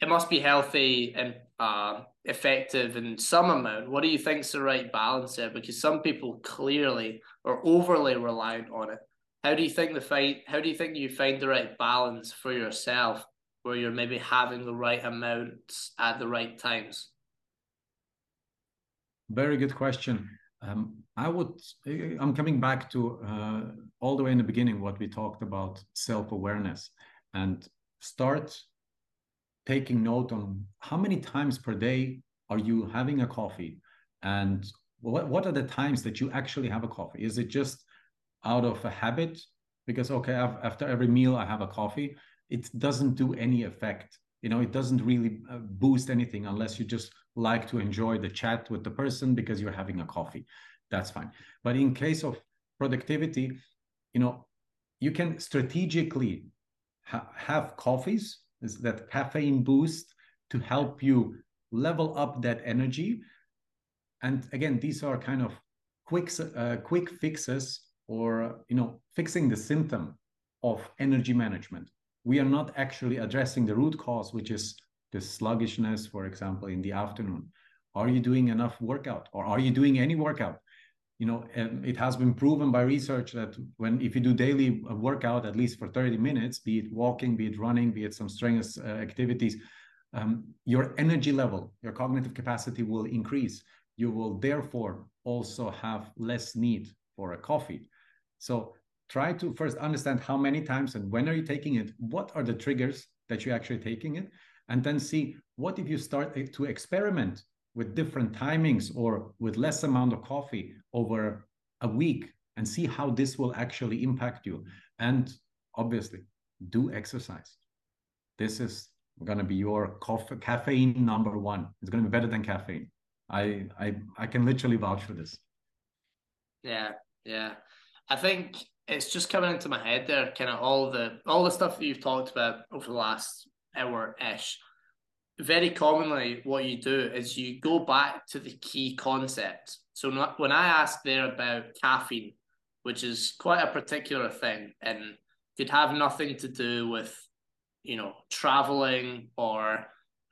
It must be healthy and uh, effective in some amount. What do you think is the right balance there? Because some people clearly are overly reliant on it. How do you think the fight? How do you think you find the right balance for yourself, where you're maybe having the right amounts at the right times? Very good question. Um, I would, I'm coming back to uh, all the way in the beginning what we talked about self awareness and start taking note on how many times per day are you having a coffee and what, what are the times that you actually have a coffee? Is it just out of a habit? Because, okay, after every meal, I have a coffee. It doesn't do any effect. You know, it doesn't really uh, boost anything unless you just like to enjoy the chat with the person because you're having a coffee. That's fine. But in case of productivity, you know, you can strategically ha- have coffees, that caffeine boost to help you level up that energy. And again, these are kind of quick, uh, quick fixes or, you know, fixing the symptom of energy management. We are not actually addressing the root cause, which is the sluggishness, for example, in the afternoon? Are you doing enough workout or are you doing any workout? You know, it has been proven by research that when if you do daily uh, workout at least for 30 minutes, be it walking, be it running, be it some strenuous uh, activities, um, your energy level, your cognitive capacity will increase. You will therefore also have less need for a coffee. So try to first understand how many times and when are you taking it what are the triggers that you're actually taking it and then see what if you start eh, to experiment with different timings or with less amount of coffee over a week and see how this will actually impact you? And obviously do exercise. This is going to be your coffee, caffeine number one. It's going to be better than caffeine. I, I i can literally vouch for this. Yeah yeah. I think it's just coming into my head there kind of all the all the stuff that you've talked about over the last hour ish, very commonly what you do is you go back to the key concept. So when I ask there about caffeine, which is quite a particular thing and could have nothing to do with, you know, traveling or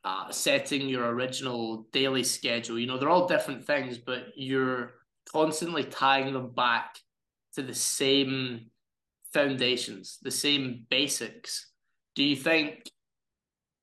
uh, setting your original daily schedule. You know, they're all different things, but you're constantly tying them back to the same foundations, the same basics. Do you think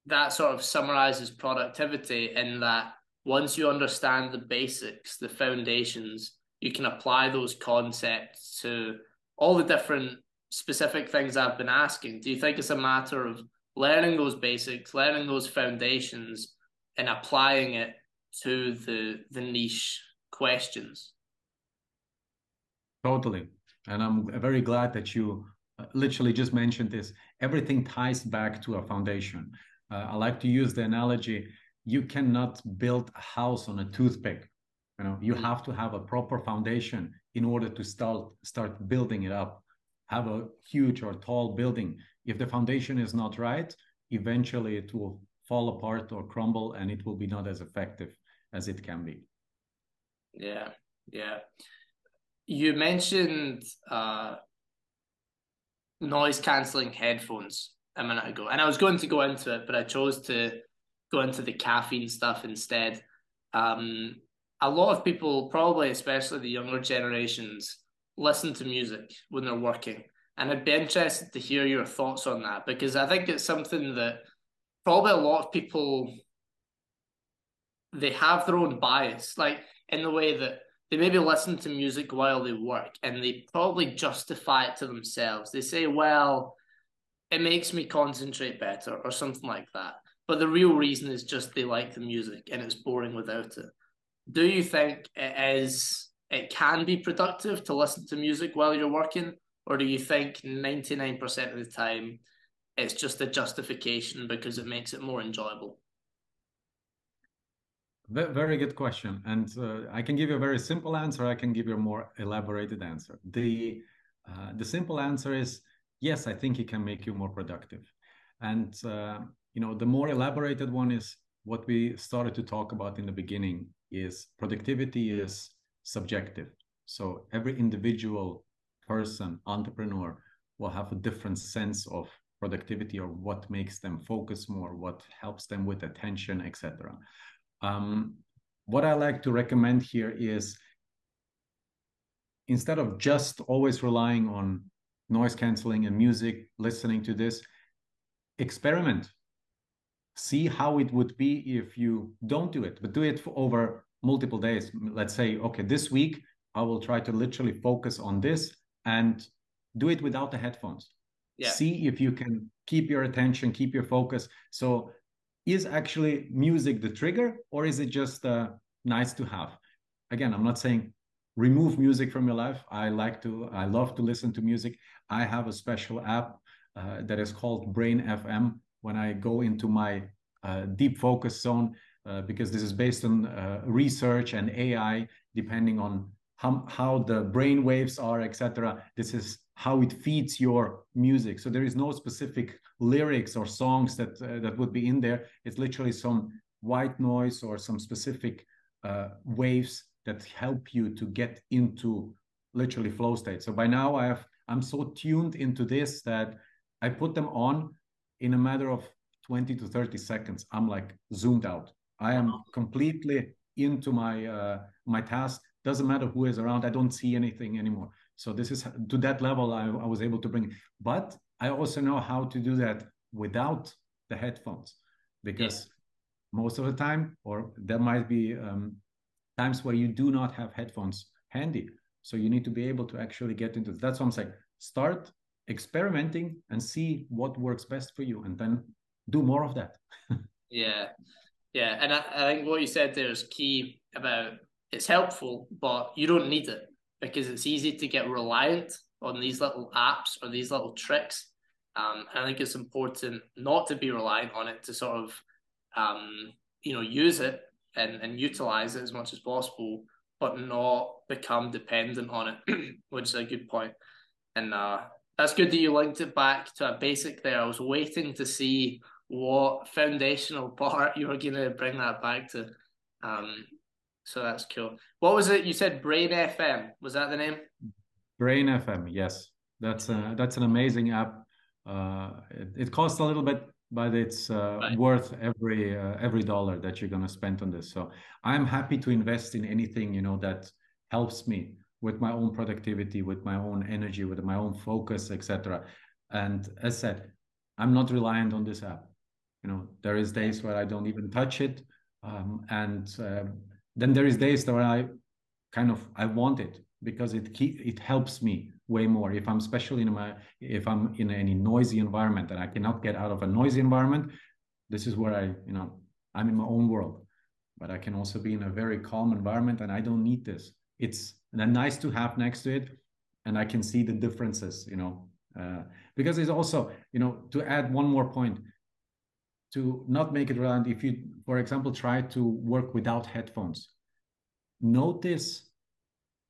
that sort of summarizes productivity in that once you understand the basics, the foundations, you can apply those concepts to all the different specific things I've been asking. Do you think it's a matter of learning those basics, learning those foundations, and applying it to the the niche questions? Totally. And I'm very glad that you uh, literally just mentioned this. Everything ties back to a foundation. Uh, I like to use the analogy you cannot build a house on a toothpick. You know, you mm. have to have a proper foundation in order to start start building it up. Have a huge or tall building. If the foundation is not right, eventually it will fall apart or crumble and it will be not as effective as it can be. Yeah, yeah. You mentioned uh, noise cancelling headphones a minute ago, and I was going to go into it, but I chose to go into the caffeine stuff instead. Um, a lot of people, probably especially the younger generations, listen to music when they're working. And I'd be interested to hear your thoughts on that because I think it's something that probably a lot of people they have their own bias, like in the way that they maybe listen to music while they work and they probably justify it to themselves. They say, well, it makes me concentrate better or something like that. But the real reason is just they like the music and it's boring without it. Do you think it is it can be productive to listen to music while you're working? Or do you think 99% of the time it's just a justification because it makes it more enjoyable? Very good question, and uh, I can give you a very simple answer. I can give you a more elaborated answer. the uh, The simple answer is yes. I think it can make you more productive, and uh, you know the more elaborated one is what we started to talk about in the beginning. Is productivity is subjective, so every individual person, entrepreneur, will have a different sense of productivity or what makes them focus more, what helps them with attention, etc. Um, what I like to recommend here is instead of just always relying on noise canceling and music, listening to this, experiment. See how it would be if you don't do it, but do it for over multiple days. Let's say, okay, this week I will try to literally focus on this and do it without the headphones. Yeah. See if you can keep your attention, keep your focus. So is actually music the trigger or is it just uh, nice to have again i'm not saying remove music from your life. I like to i love to listen to music. I have a special app uh, that is called brain fm when i go into my uh, deep focus zone uh, because this is based on uh, research and ai depending on how, how the brain waves are etc this is how it feeds your music. So there is no specific lyrics or songs that uh, that would be in there. It's literally some white noise or some specific uh, waves that help you to get into literally flow state. So by now I have I'm so tuned into this that I put them on in a matter of 20 to 30 seconds. I'm like zoomed out. I am completely into my uh, my task. Doesn't matter who is around. I don't see anything anymore. So this is to that level I, I was able to bring. But I also know how to do that without the headphones because yeah. most of the time, or there might be um, times where you do not have headphones handy. So you need to be able to actually get into. That's what I'm saying. Start experimenting and see what works best for you, and then do more of that. yeah, yeah, and I, I think what you said there is key about it's helpful, but you don't need it because it's easy to get reliant on these little apps or these little tricks. Um, I think it's important not to be reliant on it to sort of, um, you know, use it and, and utilize it as much as possible, but not become dependent on it, which is a good point. And uh, that's good that you linked it back to a basic there. I was waiting to see what foundational part you were going to bring that back to. Um, so that's cool. What was it? You said Brain FM. Was that the name? Brain FM. Yes, that's a, that's an amazing app. Uh, it, it, costs a little bit, but it's uh, right. worth every uh, every dollar that you're gonna spend on this. So I'm happy to invest in anything you know that helps me with my own productivity, with my own energy, with my own focus, etc. And as said, I'm not reliant on this app. You know, there is days where I don't even touch it, um, and uh, then there is days where I kind of I want it because it keep, it helps me way more. If i'm especially in my if i'm in any noisy environment and i cannot get out of a noisy environment this is where i you know i'm in my own world. But i can also be in a very calm environment and i don't need this. It's nice to have next to it and i can see the differences you know uh, because it's also you know to add one more point to not make it relevant if you for example try to work without headphones notice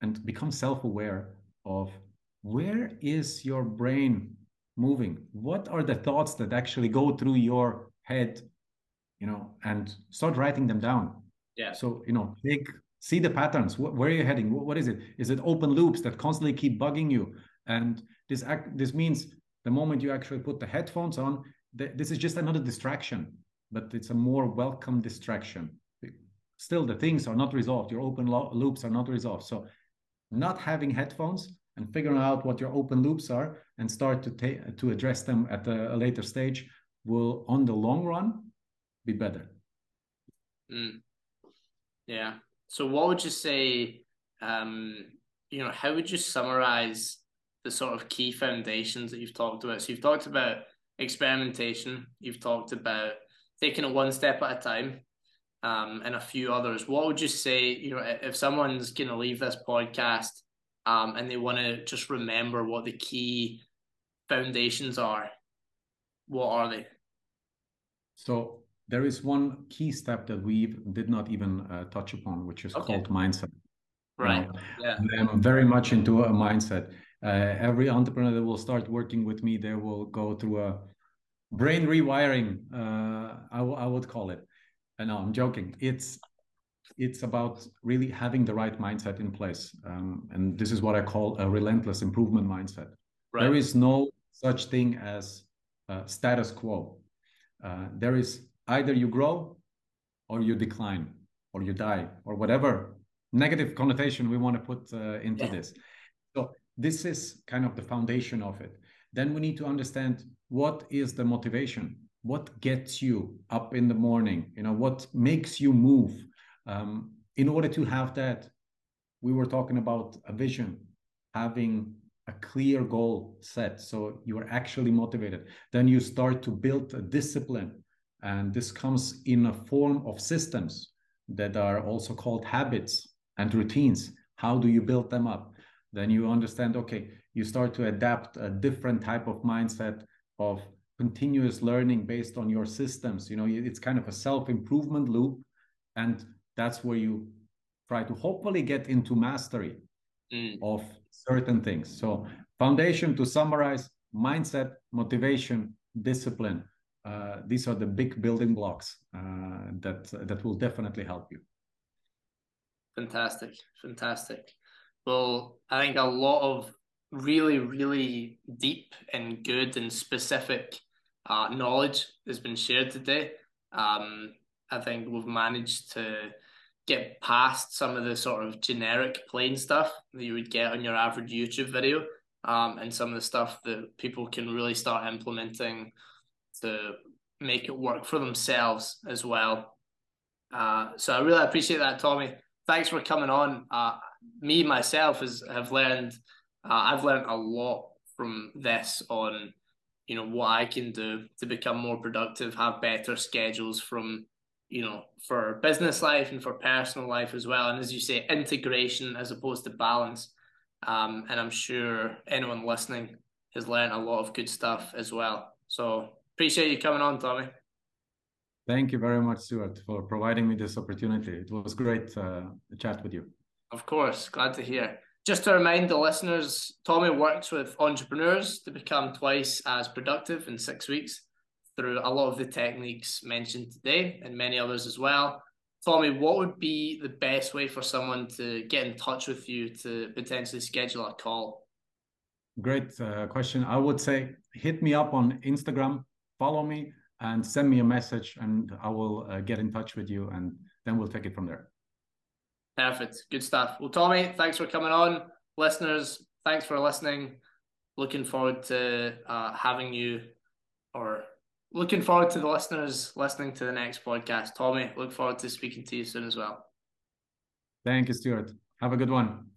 and become self-aware of where is your brain moving? What are the thoughts that actually go through your head you know and start writing them down? Yeah. So you know take see the patterns. Where are you heading? What is it? Is it open loops that constantly keep bugging you? And this act this means the moment you actually put the headphones on th- this is just another distraction but it's a more welcome distraction. Still the things are not resolved. Your open lo- loops are not resolved. So not having headphones and figuring out what your open loops are and start to take to address them at a, a, later stage will on the long run be better. Mm. yeah. So what would you say um you know how would you summarize the sort of key foundations that you've talked about? So you've talked about experimentation. You've talked about taking it one step at a time um, and a few others. What would you say, you know, if someone's going to leave this podcast um, and they want to just remember what the key foundations are, what are they? So there is one key step that we did not even uh, touch upon, which is okay. called mindset. Right. yeah. I'm very much into a mindset. Uh, every entrepreneur that will start working with me, they will go through a brain rewiring. Uh, I, I would call it no, I'm joking. It's it's about really having the right mindset in place, um, and this is what I call a relentless improvement mindset. Right. There is no such thing as uh, status quo. Uh, there is either you grow, or you decline, or you die, or whatever negative connotation we want to put uh, into yeah. this. So this is kind of the foundation of it. Then we need to understand what is the motivation what gets you up in the morning you know what makes you move? Um, in order to have that we were talking about a vision having a clear goal set so you are actually motivated. Then you start to build a discipline and this comes in a form of systems that are also called habits and routines. How do you build them up? Then you understand okay you start to adapt a different type of mindset of continuous learning based on your systems. You know it's kind of a self-improvement loop and that's where you try to hopefully get into mastery mm. of certain things. So foundation to summarize mindset motivation discipline uh, these are the big building blocks uh, that that will definitely help you. Fantastic. Fantastic. Well i think a lot of really really deep and good and specific uh, knowledge has been shared today. Um, I think we've managed to get past some of the sort of generic plain stuff that you would get on your average YouTube video, um, and some of the stuff that people can really start implementing to make it work for themselves as well. Uh, so I really appreciate that, Tommy. Thanks for coming on. Uh, me myself has have learned. Uh, I've learned a lot from this on you know what I can do to become more productive, have better schedules from you know for business life and for personal life as well. And as you say, integration as opposed to balance. Um, and I'm sure anyone listening has learned a lot of good stuff as well. So appreciate you coming on, Tommy. Thank you very much, Stewart, for providing me this opportunity. It was great uh, to chat with you. Of course, glad to hear. Just to remind the listeners, Tommy works with entrepreneurs to become twice as productive in six weeks through a lot of the techniques mentioned today and many others as well. Tommy, what would be the best way for someone to get in touch with you to potentially schedule a call? great uh, question. I would say hit me up on Instagram, follow me, and send me a message, and I will uh, get in touch with you, and then we'll take it from there. Perfect. Good stuff. Well, Tommy, thanks for coming on. Listeners, thanks for listening. Looking forward to uh, having you, or looking forward to the listeners listening to the next podcast. Tommy, look forward to speaking to you soon as well. Thank you, Stewart. Have a good one.